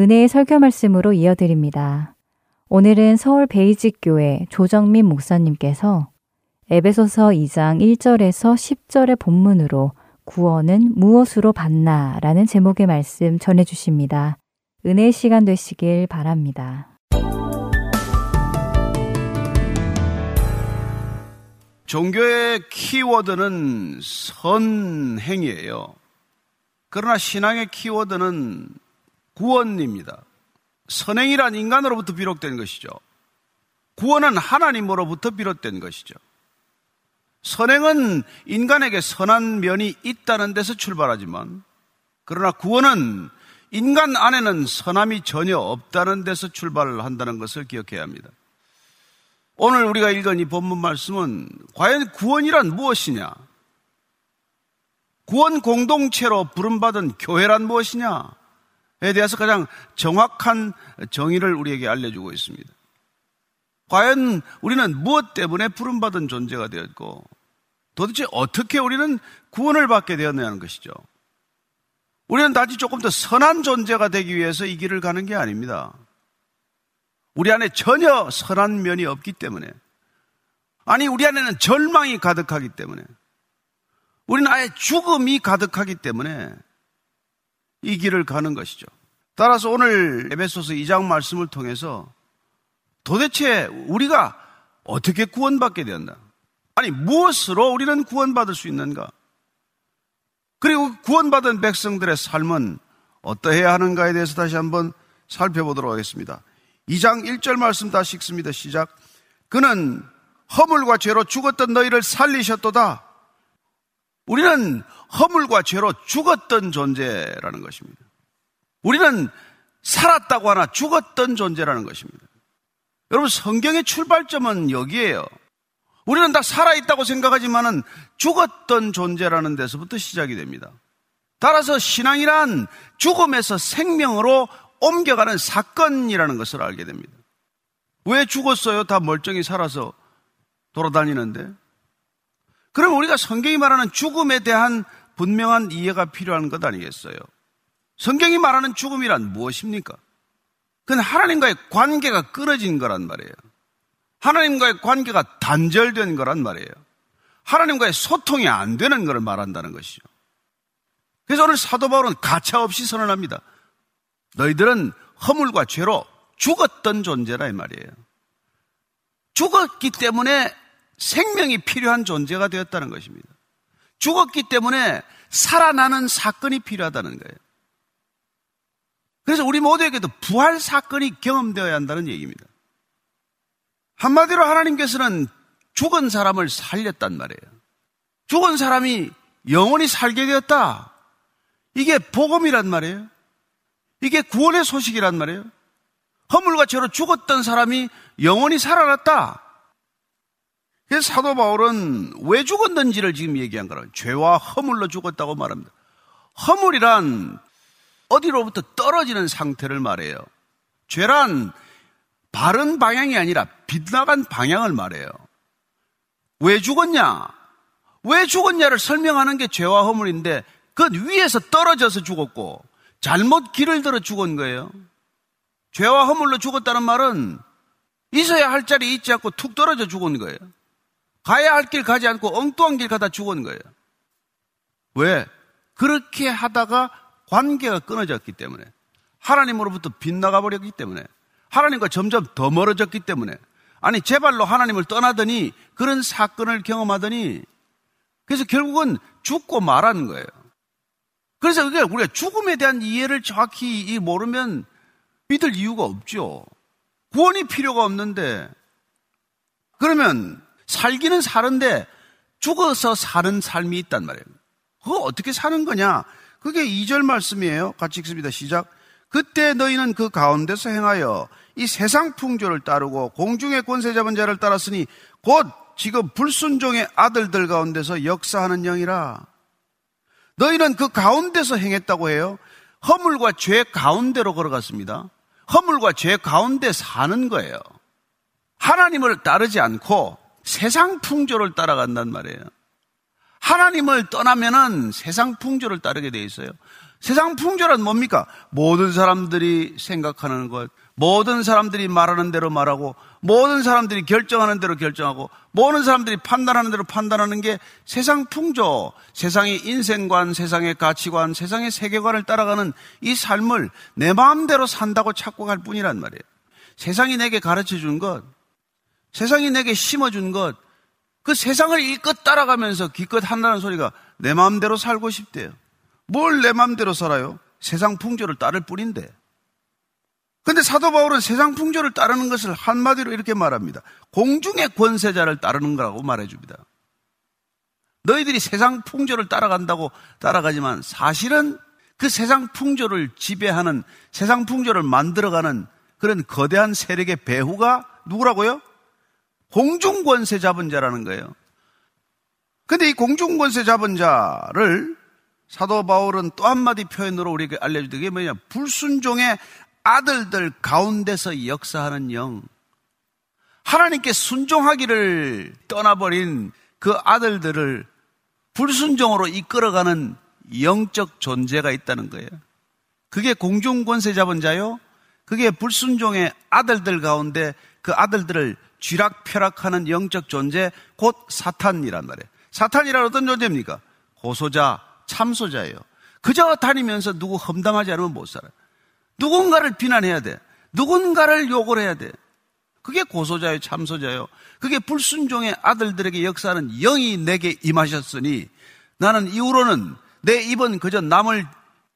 은혜의 설교 말씀으로 이어드립니다. 오늘은 서울 베이직교회 조정민 목사님께서 에베소서 2장 1절에서 10절의 본문으로 구원은 무엇으로 받나 라는 제목의 말씀 전해 주십니다. 은혜의 시간 되시길 바랍니다. 종교의 키워드는 선행이에요. 그러나 신앙의 키워드는 구원입니다. 선행이란 인간으로부터 비롯된 것이죠. 구원은 하나님으로부터 비롯된 것이죠. 선행은 인간에게 선한 면이 있다는 데서 출발하지만, 그러나 구원은 인간 안에는 선함이 전혀 없다는 데서 출발을 한다는 것을 기억해야 합니다. 오늘 우리가 읽은 이 본문 말씀은 과연 구원이란 무엇이냐? 구원 공동체로 부름받은 교회란 무엇이냐? 에 대해서 가장 정확한 정의를 우리에게 알려주고 있습니다. 과연 우리는 무엇 때문에 부름받은 존재가 되었고 도대체 어떻게 우리는 구원을 받게 되었느냐는 것이죠. 우리는 단지 조금 더 선한 존재가 되기 위해서 이 길을 가는 게 아닙니다. 우리 안에 전혀 선한 면이 없기 때문에 아니 우리 안에는 절망이 가득하기 때문에 우리는 아예 죽음이 가득하기 때문에 이 길을 가는 것이죠. 따라서 오늘 에베소서 2장 말씀을 통해서 도대체 우리가 어떻게 구원받게 되었나? 아니, 무엇으로 우리는 구원받을 수 있는가? 그리고 구원받은 백성들의 삶은 어떠해야 하는가에 대해서 다시 한번 살펴보도록 하겠습니다. 2장 1절 말씀 다시 읽습니다. 시작. 그는 허물과 죄로 죽었던 너희를 살리셨도다. 우리는 허물과 죄로 죽었던 존재라는 것입니다. 우리는 살았다고 하나 죽었던 존재라는 것입니다. 여러분, 성경의 출발점은 여기에요. 우리는 다 살아있다고 생각하지만은 죽었던 존재라는 데서부터 시작이 됩니다. 따라서 신앙이란 죽음에서 생명으로 옮겨가는 사건이라는 것을 알게 됩니다. 왜 죽었어요? 다 멀쩡히 살아서 돌아다니는데. 그럼 우리가 성경이 말하는 죽음에 대한 분명한 이해가 필요한 것 아니겠어요? 성경이 말하는 죽음이란 무엇입니까? 그건 하나님과의 관계가 끊어진 거란 말이에요. 하나님과의 관계가 단절된 거란 말이에요. 하나님과의 소통이 안 되는 것을 말한다는 것이죠. 그래서 오늘 사도 바울은 가차없이 선언합니다. 너희들은 허물과 죄로 죽었던 존재라 이 말이에요. 죽었기 때문에 생명이 필요한 존재가 되었다는 것입니다. 죽었기 때문에 살아나는 사건이 필요하다는 거예요. 그래서 우리 모두에게도 부활 사건이 경험되어야 한다는 얘기입니다. 한마디로 하나님께서는 죽은 사람을 살렸단 말이에요. 죽은 사람이 영원히 살게 되었다. 이게 복음이란 말이에요. 이게 구원의 소식이란 말이에요. 허물과 죄로 죽었던 사람이 영원히 살아났다. 그래서 사도 바울은 왜 죽었는지를 지금 얘기한 거라. 죄와 허물로 죽었다고 말합니다. 허물이란 어디로부터 떨어지는 상태를 말해요. 죄란 바른 방향이 아니라 빗나간 방향을 말해요. 왜 죽었냐? 왜 죽었냐를 설명하는 게 죄와 허물인데 그 위에서 떨어져서 죽었고 잘못 길을 들어 죽은 거예요. 죄와 허물로 죽었다는 말은 있어야 할 자리에 있지 않고 툭 떨어져 죽은 거예요. 가야 할 길 가지 않고 엉뚱한 길 가다 죽은 거예요. 왜? 그렇게 하다가 관계가 끊어졌기 때문에 하나님으로부터 빗나가 버렸기 때문에 하나님과 점점 더 멀어졌기 때문에 아니 제발로 하나님을 떠나더니 그런 사건을 경험하더니 그래서 결국은 죽고 말하는 거예요. 그래서 그게 우리가 죽음에 대한 이해를 정확히 모르면 믿을 이유가 없죠. 구원이 필요가 없는데 그러면 살기는 사는데 죽어서 사는 삶이 있단 말이에요. 그거 어떻게 사는 거냐? 그게 2절 말씀이에요. 같이 읽습니다. 시작. 그때 너희는 그 가운데서 행하여 이 세상 풍조를 따르고 공중의 권세 잡은 자를 따랐으니 곧 지금 불순종의 아들들 가운데서 역사하는 영이라. 너희는 그 가운데서 행했다고 해요. 허물과 죄 가운데로 걸어갔습니다. 허물과 죄 가운데 사는 거예요. 하나님을 따르지 않고 세상 풍조를 따라간단 말이에요. 하나님을 떠나면은 세상 풍조를 따르게 돼 있어요. 세상 풍조란 뭡니까? 모든 사람들이 생각하는 것, 모든 사람들이 말하는 대로 말하고, 모든 사람들이 결정하는 대로 결정하고, 모든 사람들이 판단하는 대로 판단하는 게 세상 풍조, 세상의 인생관, 세상의 가치관, 세상의 세계관을 따라가는 이 삶을 내 마음대로 산다고 갈 뿐이란 말이에요. 세상이 내게 가르쳐 준 것, 세상이 내게 심어준 것, 그 세상을 일껏 따라가면서 기껏 한다는 소리가 내 마음대로 살고 싶대요. 뭘 내 마음대로 살아요? 세상 풍조를 따를 뿐인데. 근데 사도 바울은 세상 풍조를 따르는 것을 한마디로 이렇게 말합니다. 공중의 권세자를 따르는 거라고 말해줍니다. 너희들이 세상 풍조를 따라간다고 따라가지만 사실은 그 세상 풍조를 지배하는 세상 풍조를 만들어가는 그런 거대한 세력의 배후가 누구라고요? 공중 권세 잡은 자라는 거예요. 근데 이 공중 권세 잡은 자를 사도 바울은 또 한마디 표현으로 우리에게 알려주는 게 뭐냐? 불순종의 아들들 가운데서 역사하는 영. 하나님께 순종하기를 떠나버린 그 아들들을 불순종으로 이끌어가는 영적 존재가 있다는 거예요. 그게 공중권세 잡은 자요. 그게 불순종의 아들들 가운데 그 아들들을 쥐락펴락하는 영적 존재 곧 사탄이란 말이에요. 사탄이란 어떤 존재입니까? 고소자, 참소자예요. 그저 다니면서 누구 험담하지 않으면 못 살아요. 누군가를 비난해야 돼. 누군가를 욕을 해야 돼. 그게 고소자요, 참소자요. 그게 불순종의 아들들에게 역사하는 영이 내게 임하셨으니 나는 이후로는 내 입은 그저 남을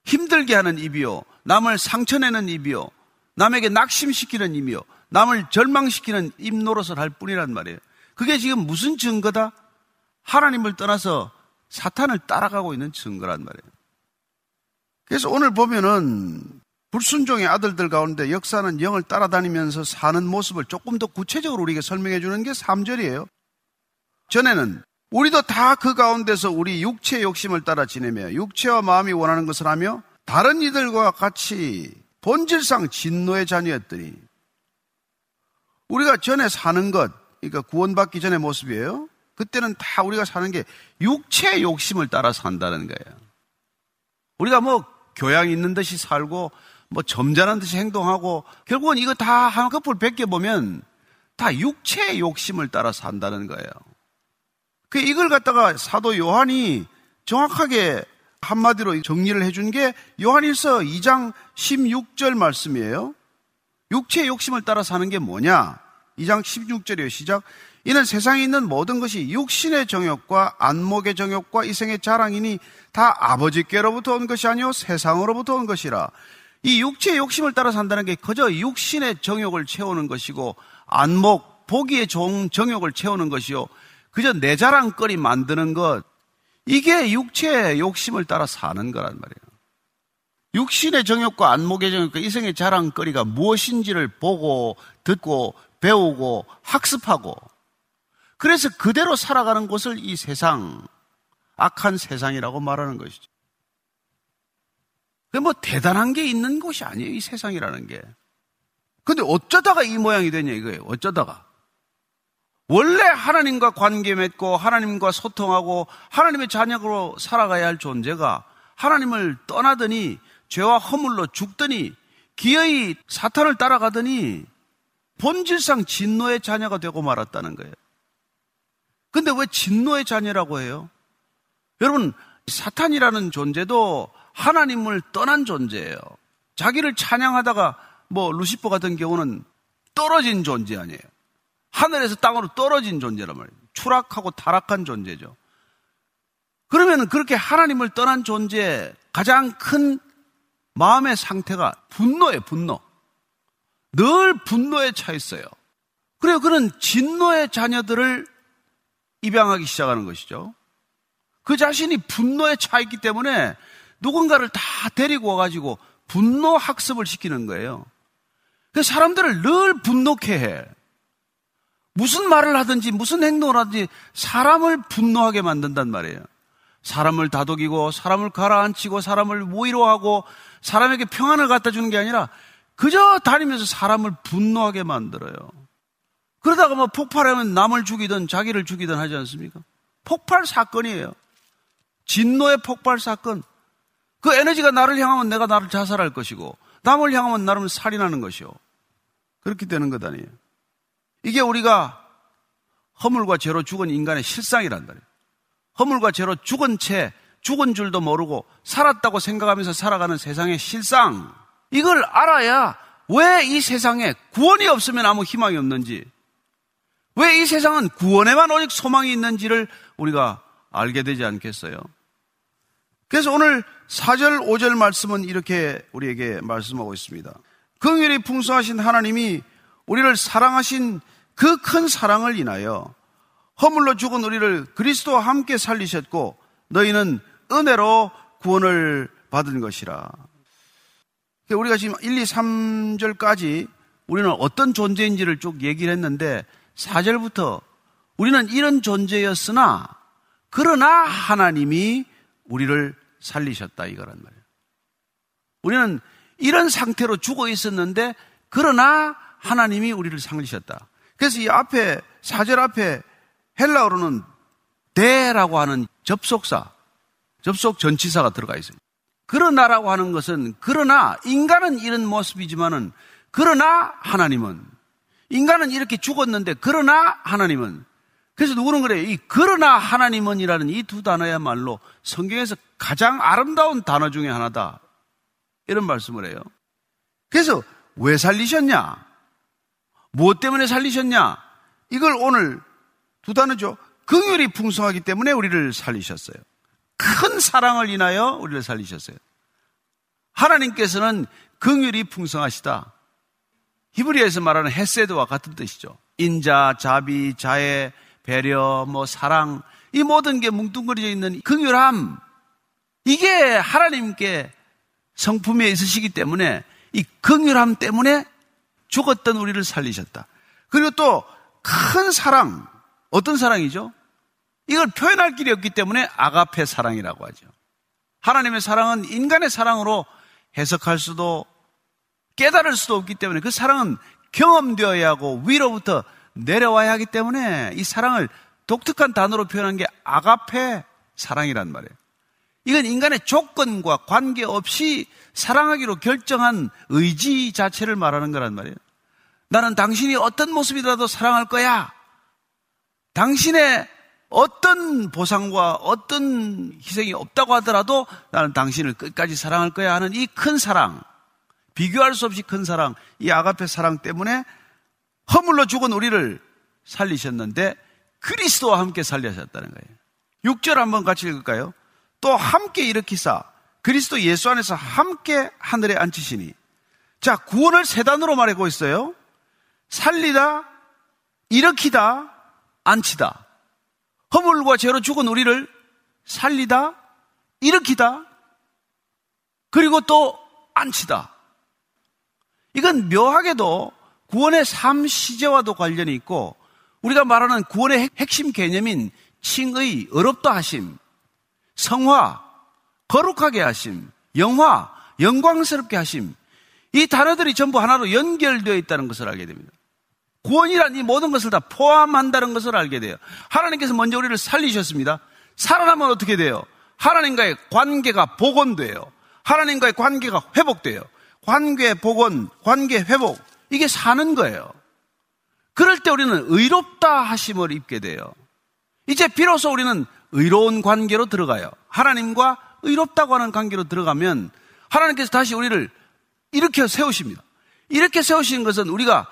힘들게 하는 입이요. 남을 상처내는 입이요. 남에게 낙심시키는 입이요. 남을 절망시키는 입 노릇을 할 뿐이란 말이에요. 그게 지금 무슨 증거다? 하나님을 떠나서 사탄을 따라가고 있는 증거란 말이에요. 그래서 오늘 보면은 불순종의 아들들 가운데 역사는 영을 따라다니면서 사는 모습을 조금 더 구체적으로 우리에게 설명해 주는 게 3절이에요. 전에는 우리도 다 그 가운데서 우리 육체의 욕심을 따라 지내며 육체와 마음이 원하는 것을 하며 다른 이들과 같이 본질상 진노의 자녀였더니 우리가 전에 사는 것, 그러니까 구원받기 전의 모습이에요. 그때는 다 우리가 사는 게 육체의 욕심을 따라 산다는 거예요. 우리가 뭐 교양 있는 듯이 살고 뭐 점잖은 듯이 행동하고 결국은 이거 다 한꺼풀 벗겨 보면 다 육체의 욕심을 따라 산다는 거예요. 그 이걸 갖다가 사도 요한이 정확하게 한마디로 정리를 해준 게 요한일서 2장 16절 말씀이에요. 육체의 욕심을 따라 사는 게 뭐냐? 2장 16절이에요. 시작. 이는 세상에 있는 모든 것이 육신의 정욕과 안목의 정욕과 이생의 자랑이니 다 아버지께로부터 온 것이 아니요 세상으로부터 온 것이라. 이 육체의 욕심을 따라 산다는 게 그저 육신의 정욕을 채우는 것이고 안목, 보기에 좋은 정욕을 채우는 것이요. 그저 내 자랑거리 만드는 것. 이게 육체의 욕심을 따라 사는 거란 말이에요. 육신의 정욕과 안목의 정욕과 이생의 자랑거리가 무엇인지를 보고 듣고 배우고 학습하고 그래서 그대로 살아가는 것을 이 세상, 악한 세상이라고 말하는 것이죠. 뭐 대단한 게 있는 곳이 아니에요, 이 세상이라는 게. 근데 어쩌다가 이 모양이 되냐 이거예요. 어쩌다가. 원래 하나님과 관계 맺고 하나님과 소통하고 하나님의 자녀로 살아가야 할 존재가 하나님을 떠나더니 죄와 허물로 죽더니 기어이 사탄을 따라가더니 본질상 진노의 자녀가 되고 말았다는 거예요. 근데 왜 진노의 자녀라고 해요? 여러분, 사탄이라는 존재도 하나님을 떠난 존재예요. 자기를 찬양하다가 뭐 루시퍼 같은 경우는 떨어진 존재 아니에요. 하늘에서 땅으로 떨어진 존재란 말이에요. 추락하고 타락한 존재죠. 그러면 그렇게 하나님을 떠난 존재의 가장 큰 마음의 상태가 분노예요, 분노. 늘 분노에 차 있어요. 그래요, 그는 진노의 자녀들을 입양하기 시작하는 것이죠. 그 자신이 분노에 차 있기 때문에 누군가를 다 데리고 와가지고 분노 학습을 시키는 거예요. 그 사람들을 늘 분노케 해. 무슨 말을 하든지 무슨 행동을 하든지 사람을 분노하게 만든단 말이에요. 사람을 다독이고 사람을 가라앉히고 사람을 위로하고 사람에게 평안을 갖다 주는 게 아니라 그저 다니면서 사람을 분노하게 만들어요. 그러다가 뭐 폭발하면 남을 죽이든 자기를 죽이든 하지 않습니까? 폭발 사건이에요. 진노의 폭발 사건. 그 에너지가 나를 향하면 내가 나를 자살할 것이고 남을 향하면 나를 살인하는 것이요. 그렇게 되는 것 아니에요. 이게 우리가 허물과 죄로 죽은 인간의 실상이란 말이에요. 허물과 죄로 죽은 채 죽은 줄도 모르고 살았다고 생각하면서 살아가는 세상의 실상. 이걸 알아야 왜 이 세상에 구원이 없으면 아무 희망이 없는지, 왜 이 세상은 구원에만 오직 소망이 있는지를 우리가 알게 되지 않겠어요? 그래서 오늘 4절, 5절 말씀은 이렇게 우리에게 말씀하고 있습니다. 긍휼이 풍성하신 하나님이 우리를 사랑하신 그 큰 사랑을 인하여 허물로 죽은 우리를 그리스도와 함께 살리셨고 너희는 은혜로 구원을 받은 것이라. 우리가 지금 1, 2, 3절까지 우리는 어떤 존재인지를 쭉 얘기를 했는데 4절부터 우리는 이런 존재였으나 그러나 하나님이 우리를 살리셨다 이거란 말이에요. 우리는 이런 상태로 죽어 있었는데 그러나 하나님이 우리를 살리셨다. 그래서 이 앞에 4절 앞에 헬라어로는 대라고 하는 접속사, 접속 전치사가 들어가 있어요. 그러나라고 하는 것은 그러나 인간은 이런 모습이지만은 그러나 하나님은 인간은 이렇게 죽었는데 그러나 하나님은 그래서 누구는 그래요. 이 그러나 하나님은이라는 이 두 단어야말로 성경에서 가장 아름다운 단어 중에 하나다. 이런 말씀을 해요. 그래서 왜 살리셨냐? 무엇 때문에 살리셨냐? 이걸 오늘 두 단어죠. 긍휼이 풍성하기 때문에 우리를 살리셨어요. 큰 사랑을 인하여 우리를 살리셨어요. 하나님께서는 긍휼이 풍성하시다. 히브리에서 말하는 헤세드와 같은 뜻이죠. 인자, 자비, 자애, 배려, 뭐 사랑 이 모든 게 뭉뚱그려져 있는 긍휼함 이게 하나님께 성품에 있으시기 때문에 이 긍휼함 때문에 죽었던 우리를 살리셨다. 그리고 또 큰 사랑 어떤 사랑이죠? 이걸 표현할 길이 없기 때문에 아가페 사랑이라고 하죠. 하나님의 사랑은 인간의 사랑으로 해석할 수도 깨달을 수도 없기 때문에 그 사랑은 경험되어야 하고 위로부터 내려와야 하기 때문에 이 사랑을 독특한 단어로 표현한 게 아가페 사랑이란 말이에요. 이건 인간의 조건과 관계없이 사랑하기로 결정한 의지 자체를 말하는 거란 말이에요. 나는 당신이 어떤 모습이라도 사랑할 거야. 당신의 어떤 보상과 어떤 희생이 없다고 하더라도 나는 당신을 끝까지 사랑할 거야 하는 이 큰 사랑, 비교할 수 없이 큰 사랑, 이 아가페 사랑 때문에 허물로 죽은 우리를 살리셨는데 그리스도와 함께 살리셨다는 거예요. 6절 한번 같이 읽을까요? 또 함께 일으키사 그리스도 예수 안에서 함께 하늘에 앉히시니 자 구원을 세 단으로 말하고 있어요. 살리다, 일으키다, 앉히다. 허물과 죄로 죽은 우리를 살리다, 일으키다, 그리고 또 앉히다. 이건 묘하게도 구원의 삶 시제와도 관련이 있고 우리가 말하는 구원의 핵심 개념인 칭의, 어렵다 하심, 성화, 거룩하게 하심, 영화, 영광스럽게 하심, 이 단어들이 전부 하나로 연결되어 있다는 것을 알게 됩니다. 구원이란 이 모든 것을 다 포함한다는 것을 알게 돼요. 하나님께서 먼저 우리를 살리셨습니다. 살아나면 어떻게 돼요? 하나님과의 관계가 복원돼요. 하나님과의 관계가 회복돼요. 관계 복원, 관계 회복. 이게 사는 거예요. 그럴 때 우리는 의롭다 하심을 입게 돼요. 이제 비로소 우리는 의로운 관계로 들어가요. 하나님과 의롭다고 하는 관계로 들어가면 하나님께서 다시 우리를 이렇게 세우십니다. 이렇게 세우시는 것은 우리가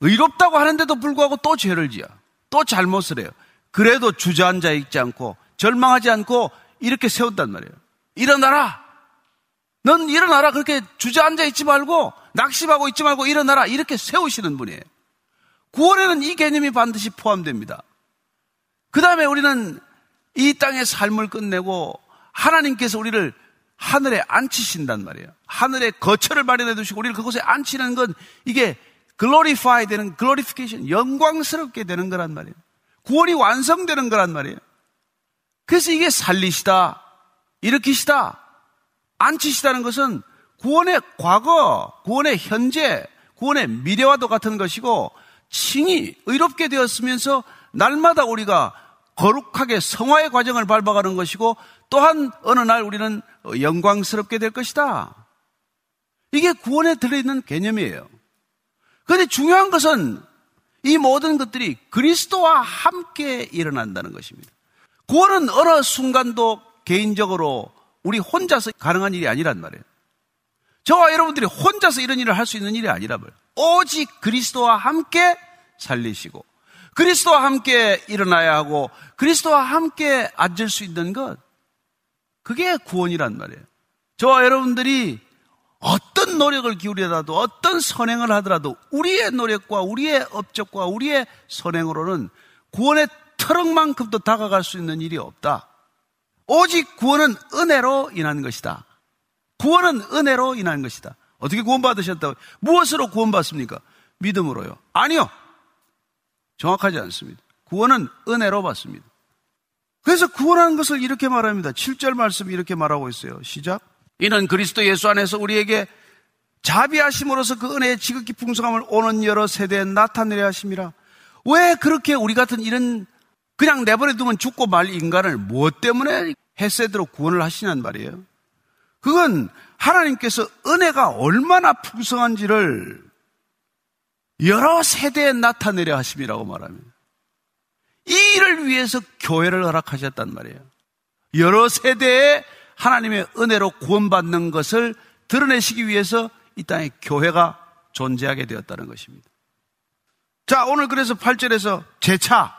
의롭다고 하는데도 불구하고 또 죄를 지어. 또 잘못을 해요. 그래도 주저앉아 있지 않고 절망하지 않고 이렇게 세운단 말이에요. 일어나라! 넌 일어나라! 그렇게 주저앉아 있지 말고 낙심하고 있지 말고 일어나라! 이렇게 세우시는 분이에요. 구원에는 이 개념이 반드시 포함됩니다. 그 다음에 우리는 이 땅의 삶을 끝내고 하나님께서 우리를 하늘에 앉히신단 말이에요. 하늘에 거처를 마련해 두시고 우리를 그곳에 앉히는 건 이게 글로리파이 되는 글로리피케이션 영광스럽게 되는 거란 말이에요. 구원이 완성되는 거란 말이에요. 그래서 이게 살리시다, 일으키시다, 앉히시다는 것은 구원의 과거, 구원의 현재, 구원의 미래와도 같은 것이고 칭이 의롭게 되었으면서 날마다 우리가 거룩하게 성화의 과정을 밟아가는 것이고 또한 어느 날 우리는 영광스럽게 될 것이다. 이게 구원에 들어있는 개념이에요. 그런데 중요한 것은 이 모든 것들이 그리스도와 함께 일어난다는 것입니다. 구원은 어느 순간도 개인적으로 우리 혼자서 가능한 일이 아니란 말이에요. 저와 여러분들이 혼자서 이런 일을 할 수 있는 일이 아니라 말이에요. 오직 그리스도와 함께 살리시고 그리스도와 함께 일어나야 하고 그리스도와 함께 앉을 수 있는 것 그게 구원이란 말이에요. 저와 여러분들이 어떤 노력을 기울여라도 어떤 선행을 하더라도 우리의 노력과 우리의 업적과 우리의 선행으로는 구원의 트럭만큼도 다가갈 수 있는 일이 없다. 오직 구원은 은혜로 인한 것이다. 구원은 은혜로 인한 것이다. 어떻게 구원받으셨다고? 무엇으로 구원받습니까? 믿음으로요. 아니요. 정확하지 않습니다. 구원은 은혜로 받습니다. 그래서 구원하는 것을 이렇게 말합니다. 7절 말씀 이렇게 말하고 있어요. 시작. 이는 그리스도 예수 안에서 우리에게 자비하심으로써 그 은혜의 지극히 풍성함을 오는 여러 세대에 나타내려 하심이라. 왜 그렇게 우리 같은 이런 그냥 내버려 두면 죽고 말 인간을 무엇 때문에 헤세드로 구원을 하시냐는 말이에요. 그건 하나님께서 은혜가 얼마나 풍성한지를 여러 세대에 나타내려 하심이라고 말합니다. 이 일을 위해서 교회를 허락하셨단 말이에요. 여러 세대에 하나님의 은혜로 구원받는 것을 드러내시기 위해서 이 땅에 교회가 존재하게 되었다는 것입니다. 자, 오늘 그래서 8절에서 재차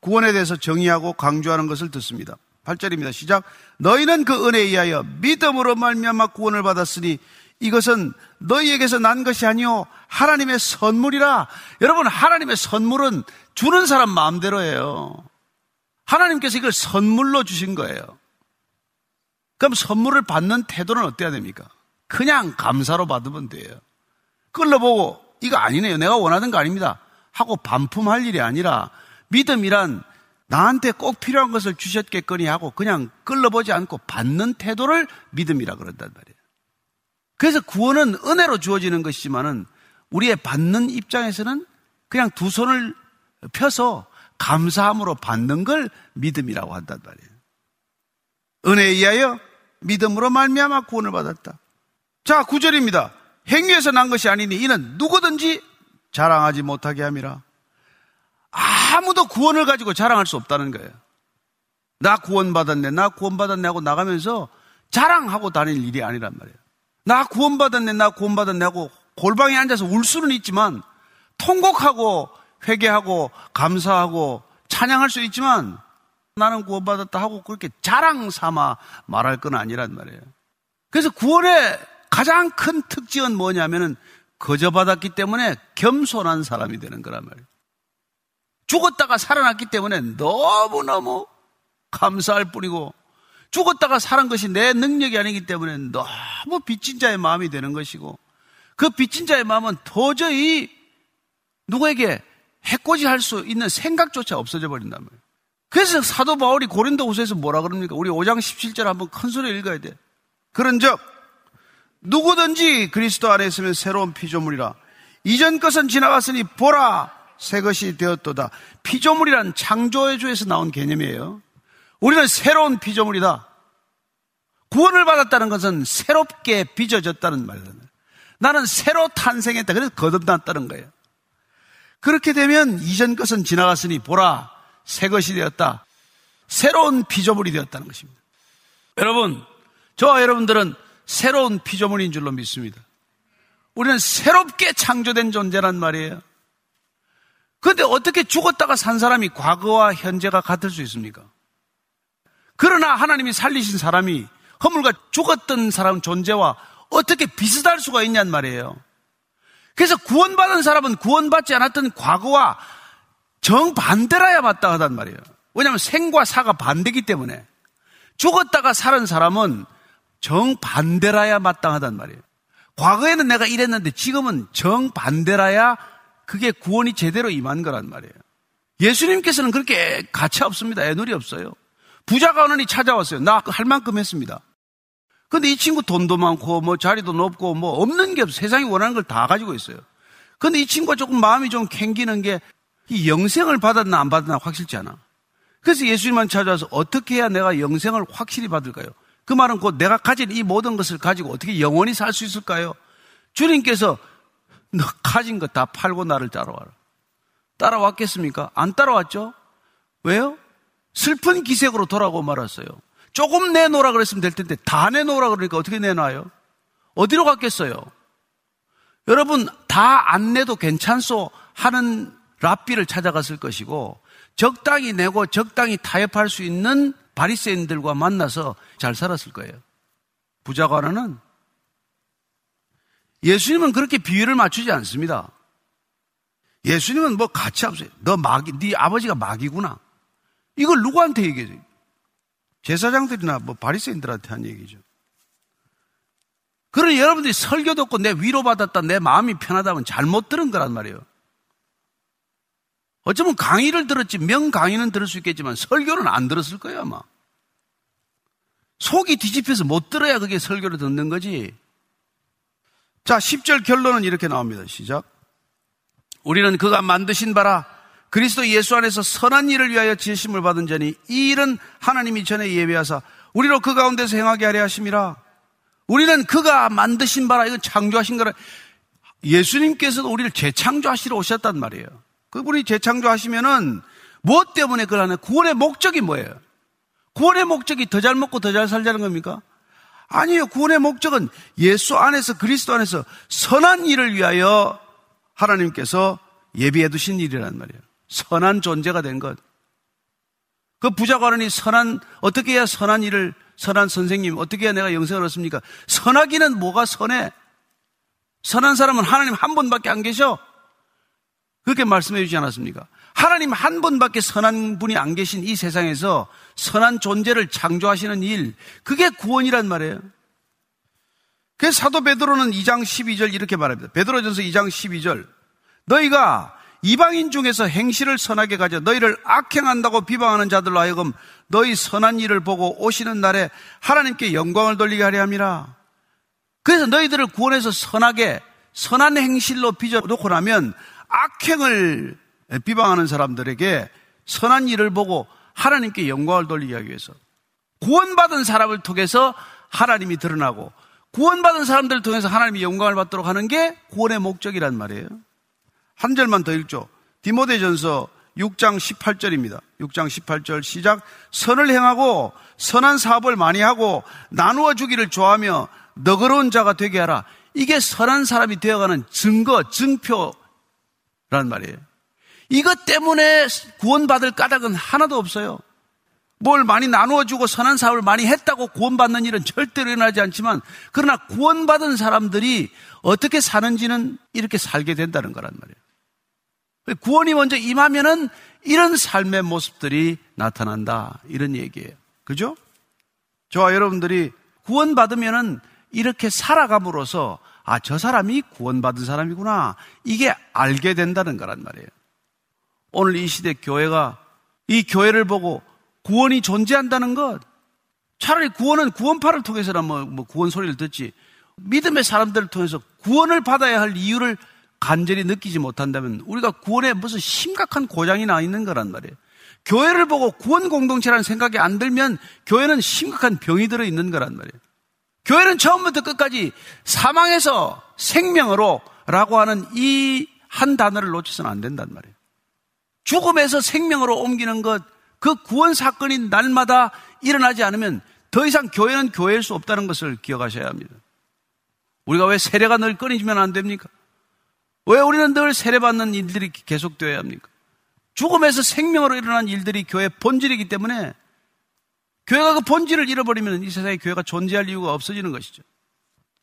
구원에 대해서 정의하고 강조하는 것을 듣습니다. 8절입니다. 시작. 너희는 그 은혜에 의하여 믿음으로 말미암아 구원을 받았으니 이것은 너희에게서 난 것이 아니요 하나님의 선물이라. 여러분 하나님의 선물은 주는 사람 마음대로예요. 하나님께서 이걸 선물로 주신 거예요. 그럼 선물을 받는 태도는 어때야 됩니까? 그냥 감사로 받으면 돼요. 끌러보고 이거 아니네요. 내가 원하는 거 아닙니다. 하고 반품할 일이 아니라 믿음이란 나한테 꼭 필요한 것을 주셨겠거니 하고 그냥 끌러보지 않고 받는 태도를 믿음이라 그런단 말이에요. 그래서 구원은 은혜로 주어지는 것이지만은 우리의 받는 입장에서는 그냥 두 손을 펴서 감사함으로 받는 걸 믿음이라고 한단 말이에요. 은혜에 의하여 믿음으로 말미암아 구원을 받았다. 자, 구절입니다. 행위에서 난 것이 아니니 이는 누구든지 자랑하지 못하게 함이라. 아무도 구원을 가지고 자랑할 수 없다는 거예요. 나 구원받았네, 나 구원받았네 하고 나가면서 자랑하고 다닐 일이 아니란 말이에요. 나 구원받았네, 나 구원받았네 하고 골방에 앉아서 울 수는 있지만 통곡하고 회개하고 감사하고 찬양할 수 있지만 나는 구원받았다 하고 그렇게 자랑 삼아 말할 건 아니란 말이에요. 그래서 구원의 가장 큰 특징은 뭐냐면은 거저받았기 때문에 겸손한 사람이 되는 거란 말이에요. 죽었다가 살아났기 때문에 너무너무 감사할 뿐이고 죽었다가 살은 것이 내 능력이 아니기 때문에 너무 빚진 자의 마음이 되는 것이고 그 빚진 자의 마음은 도저히 누구에게 해코지 할 수 있는 생각조차 없어져 버린단 말이에요. 그래서 사도 바울이 고린도 후서에서 뭐라 그럽니까? 우리 5장 17절 한번 큰 소리 읽어야 돼. 그런 적, 누구든지 그리스도 안에 있으면 새로운 피조물이라. 이전 것은 지나갔으니 보라, 새 것이 되었도다. 피조물이란 창조의 주에서 나온 개념이에요. 우리는 새로운 피조물이다. 구원을 받았다는 것은 새롭게 빚어졌다는 말이다. 나는 새로 탄생했다. 그래서 거듭났다는 거예요. 그렇게 되면 이전 것은 지나갔으니 보라, 새 것이 되었다. 새로운 피조물이 되었다는 것입니다. 여러분, 저와 여러분들은 새로운 피조물인 줄로 믿습니다. 우리는 새롭게 창조된 존재란 말이에요. 그런데 어떻게 죽었다가 산 사람이 과거와 현재가 같을 수 있습니까? 그러나 하나님이 살리신 사람이 허물과 죽었던 사람 존재와 어떻게 비슷할 수가 있냔 말이에요. 그래서 구원받은 사람은 구원받지 않았던 과거와 정반대라야 마땅하단 말이에요. 왜냐하면 생과 사가 반대기 때문에 죽었다가 살은 사람은 정반대라야 마땅하단 말이에요. 과거에는 내가 이랬는데 지금은 정반대라야 그게 구원이 제대로 임한 거란 말이에요. 예수님께서는 그렇게 가치 없습니다. 애누리 없어요. 부자가 어느니 찾아왔어요. 나 할 만큼 했습니다. 근데 이 친구 돈도 많고 뭐 자리도 높고 뭐 없는 게 없어. 세상이 원하는 걸 다 가지고 있어요. 근데 이 친구가 조금 마음이 좀 캥기는 게 이 영생을 받았나 안 받았나 확실치 않아. 그래서 예수님만 찾아와서 어떻게 해야 내가 영생을 확실히 받을까요? 그 말은 곧 내가 가진 이 모든 것을 가지고 어떻게 영원히 살 수 있을까요? 주님께서 너 가진 것 다 팔고 나를 따라와라. 따라왔겠습니까? 안 따라왔죠? 왜요? 슬픈 기색으로 돌아오고 말았어요. 조금 내놓으라 그랬으면 될 텐데 다 내놓으라 그러니까 어떻게 내놔요? 어디로 갔겠어요? 여러분 다 안 내도 괜찮소 하는 랍비를 찾아갔을 것이고 적당히 내고 적당히 타협할 수 있는 바리새인들과 만나서 잘 살았을 거예요. 부자관은 예수님은 그렇게 비율을 맞추지 않습니다. 예수님은 뭐 가치 없어요. 너 마귀, 네 아버지가 마귀구나. 이걸 누구한테 얘기해요? 제사장들이나 뭐 바리새인들한테 한 얘기죠. 그런 여러분들이 설교 듣고 내 위로받았다, 내 마음이 편하다면 잘못 들은 거란 말이에요. 어쩌면 강의를 들었지, 명 강의는 들을 수 있겠지만 설교는 안 들었을 거예요, 아마. 속이 뒤집혀서 못 들어야 그게 설교를 듣는 거지. 자, 10절 결론은 이렇게 나옵니다. 시작. 우리는 그가 만드신 바라 그리스도 예수 안에서 선한 일을 위하여 지으심을 받은 자니 이 일은 하나님이 전에 예배하사 우리로 그 가운데서 행하게 하려 하심이라. 우리는 그가 만드신 바라 이건 창조하신 거라. 예수님께서도 우리를 재창조하시러 오셨단 말이에요. 그분이 재창조하시면은 무엇 때문에 그러나 구원의 목적이 뭐예요? 구원의 목적이 더 잘 먹고 더 잘 살자는 겁니까? 아니요. 구원의 목적은 예수 안에서 그리스도 안에서 선한 일을 위하여 하나님께서 예비해 두신 일이란 말이에요. 선한 존재가 된 것. 그 부자관원이 선한 어떻게 해야 선한 일을 선한 선생님 어떻게 해야 내가 영생을 얻습니까? 선하기는 뭐가 선해? 선한 사람은 하나님 한 분밖에 안 계셔. 그렇게 말씀해 주지 않았습니까? 하나님 한 분밖에 선한 분이 안 계신 이 세상에서 선한 존재를 창조하시는 일, 그게 구원이란 말이에요. 그래서 사도 베드로는 2장 12절 이렇게 말합니다. 베드로전서 2장 12절. 너희가 이방인 중에서 행실을 선하게 가져 너희를 악행한다고 비방하는 자들로 하여금 너희 선한 일을 보고 오시는 날에 하나님께 영광을 돌리게 하려 함이라. 그래서 너희들을 구원해서 선하게 선한 행실로 빚어 놓고 나면 악행을 비방하는 사람들에게 선한 일을 보고 하나님께 영광을 돌리기 위해서 구원받은 사람을 통해서 하나님이 드러나고 구원받은 사람들을 통해서 하나님이 영광을 받도록 하는 게 구원의 목적이란 말이에요. 한 절만 더 읽죠. 디모데전서 6장 18절입니다. 6장 18절 시작. 선을 행하고 선한 사업을 많이 하고 나누어 주기를 좋아하며 너그러운 자가 되게 하라. 이게 선한 사람이 되어가는 증거, 증표 란 말이에요. 이것 때문에 구원받을 까닭은 하나도 없어요. 뭘 많이 나누어주고 선한 사업을 많이 했다고 구원받는 일은 절대로 일어나지 않지만 그러나 구원받은 사람들이 어떻게 사는지는 이렇게 살게 된다는 거란 말이에요. 구원이 먼저 임하면은 이런 삶의 모습들이 나타난다. 이런 얘기예요. 그죠? 저와 여러분들이 구원받으면은 이렇게 살아감으로써 아, 저 사람이 구원받은 사람이구나. 이게 알게 된다는 거란 말이에요. 오늘 이 시대 교회가 이 교회를 보고 구원이 존재한다는 것. 차라리 구원은 구원파를 통해서나 뭐, 뭐 구원 소리를 듣지. 믿음의 사람들을 통해서 구원을 받아야 할 이유를 간절히 느끼지 못한다면 우리가 구원에 무슨 심각한 고장이 나 있는 거란 말이에요. 교회를 보고 구원 공동체라는 생각이 안 들면 교회는 심각한 병이 들어 있는 거란 말이에요. 교회는 처음부터 끝까지 사망에서 생명으로 라고 하는 이 한 단어를 놓쳐서는 안 된단 말이에요. 죽음에서 생명으로 옮기는 것, 그 구원 사건이 날마다 일어나지 않으면 더 이상 교회는 교회일 수 없다는 것을 기억하셔야 합니다. 우리가 왜 세례가 늘 끊이면 안 됩니까? 왜 우리는 늘 세례받는 일들이 계속되어야 합니까? 죽음에서 생명으로 일어난 일들이 교회 본질이기 때문에 교회가 그 본질을 잃어버리면 이 세상에 교회가 존재할 이유가 없어지는 것이죠.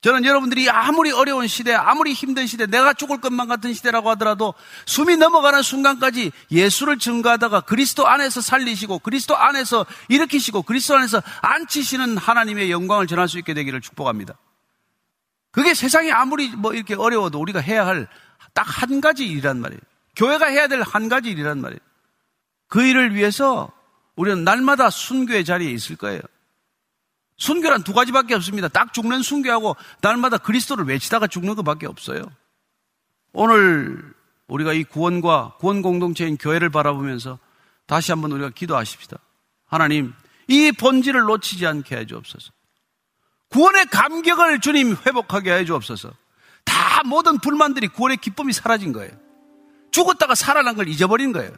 저는 여러분들이 아무리 어려운 시대, 아무리 힘든 시대, 내가 죽을 것만 같은 시대라고 하더라도 숨이 넘어가는 순간까지 예수를 증거하다가 그리스도 안에서 살리시고 그리스도 안에서 일으키시고 그리스도 안에서 앉히시는 하나님의 영광을 전할 수 있게 되기를 축복합니다. 그게 세상이 아무리 뭐 이렇게 어려워도 우리가 해야 할 딱 한 가지 일이란 말이에요. 교회가 해야 될 한 가지 일이란 말이에요. 그 일을 위해서 우리는 날마다 순교의 자리에 있을 거예요. 순교란 두 가지밖에 없습니다. 딱 죽는 순교하고 날마다 그리스도를 외치다가 죽는 것밖에 없어요. 오늘 우리가 이 구원과 구원 공동체인 교회를 바라보면서 다시 한번 우리가 기도하십시다. 하나님, 이 본질을 놓치지 않게 해 주옵소서. 구원의 감격을 주님 회복하게 해 주옵소서. 다 모든 불만들이 구원의 기쁨이 사라진 거예요. 죽었다가 살아난 걸 잊어버린 거예요.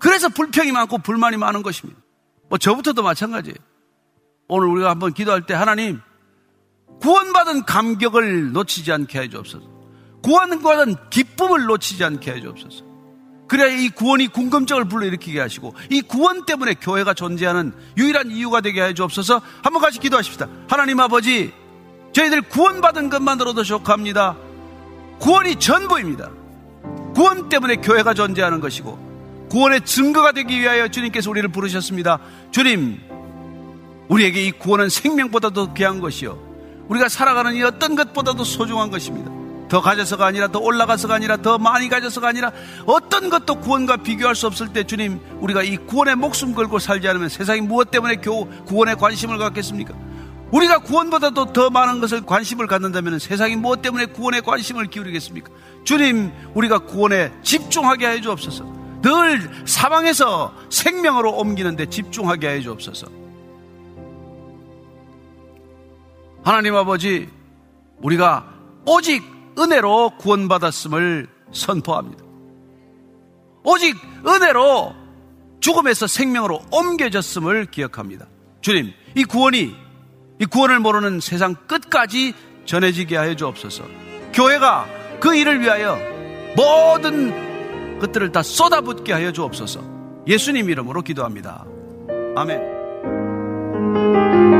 그래서 불평이 많고 불만이 많은 것입니다. 뭐 저부터도 마찬가지예요. 오늘 우리가 한번 기도할 때 하나님 구원받은 감격을 놓치지 않게 해 주옵소서. 구원받은 기쁨을 놓치지 않게 해 주옵소서. 그래야 이 구원이 궁금증을 불러일으키게 하시고 이 구원 때문에 교회가 존재하는 유일한 이유가 되게 해 주옵소서. 한번 같이 기도하십시다. 하나님 아버지, 저희들 구원받은 것만으로도 족합니다. 구원이 전부입니다. 구원 때문에 교회가 존재하는 것이고 구원의 증거가 되기 위하여 주님께서 우리를 부르셨습니다. 주님, 우리에게 이 구원은 생명보다도 귀한 것이요. 우리가 살아가는 이 어떤 것보다도 소중한 것입니다. 더 가져서가 아니라 더 올라가서가 아니라 더 많이 가져서가 아니라 어떤 것도 구원과 비교할 수 없을 때 주님 우리가 이 구원에 목숨 걸고 살지 않으면 세상이 무엇 때문에 겨우 구원에 관심을 갖겠습니까? 우리가 구원보다도 더 많은 것을 관심을 갖는다면 세상이 무엇 때문에 구원에 관심을 기울이겠습니까? 주님 우리가 구원에 집중하게 해 주옵소서. 늘 사망에서 생명으로 옮기는데 집중하게 해 주옵소서. 하나님 아버지 우리가 오직 은혜로 구원받았음을 선포합니다. 오직 은혜로 죽음에서 생명으로 옮겨졌음을 기억합니다. 주님, 이 구원이 이 구원을 모르는 세상 끝까지 전해지게 하여 주옵소서. 교회가 그 일을 위하여 모든 것들을 다 쏟아붓게 하여 주옵소서. 예수님 이름으로 기도합니다. 아멘.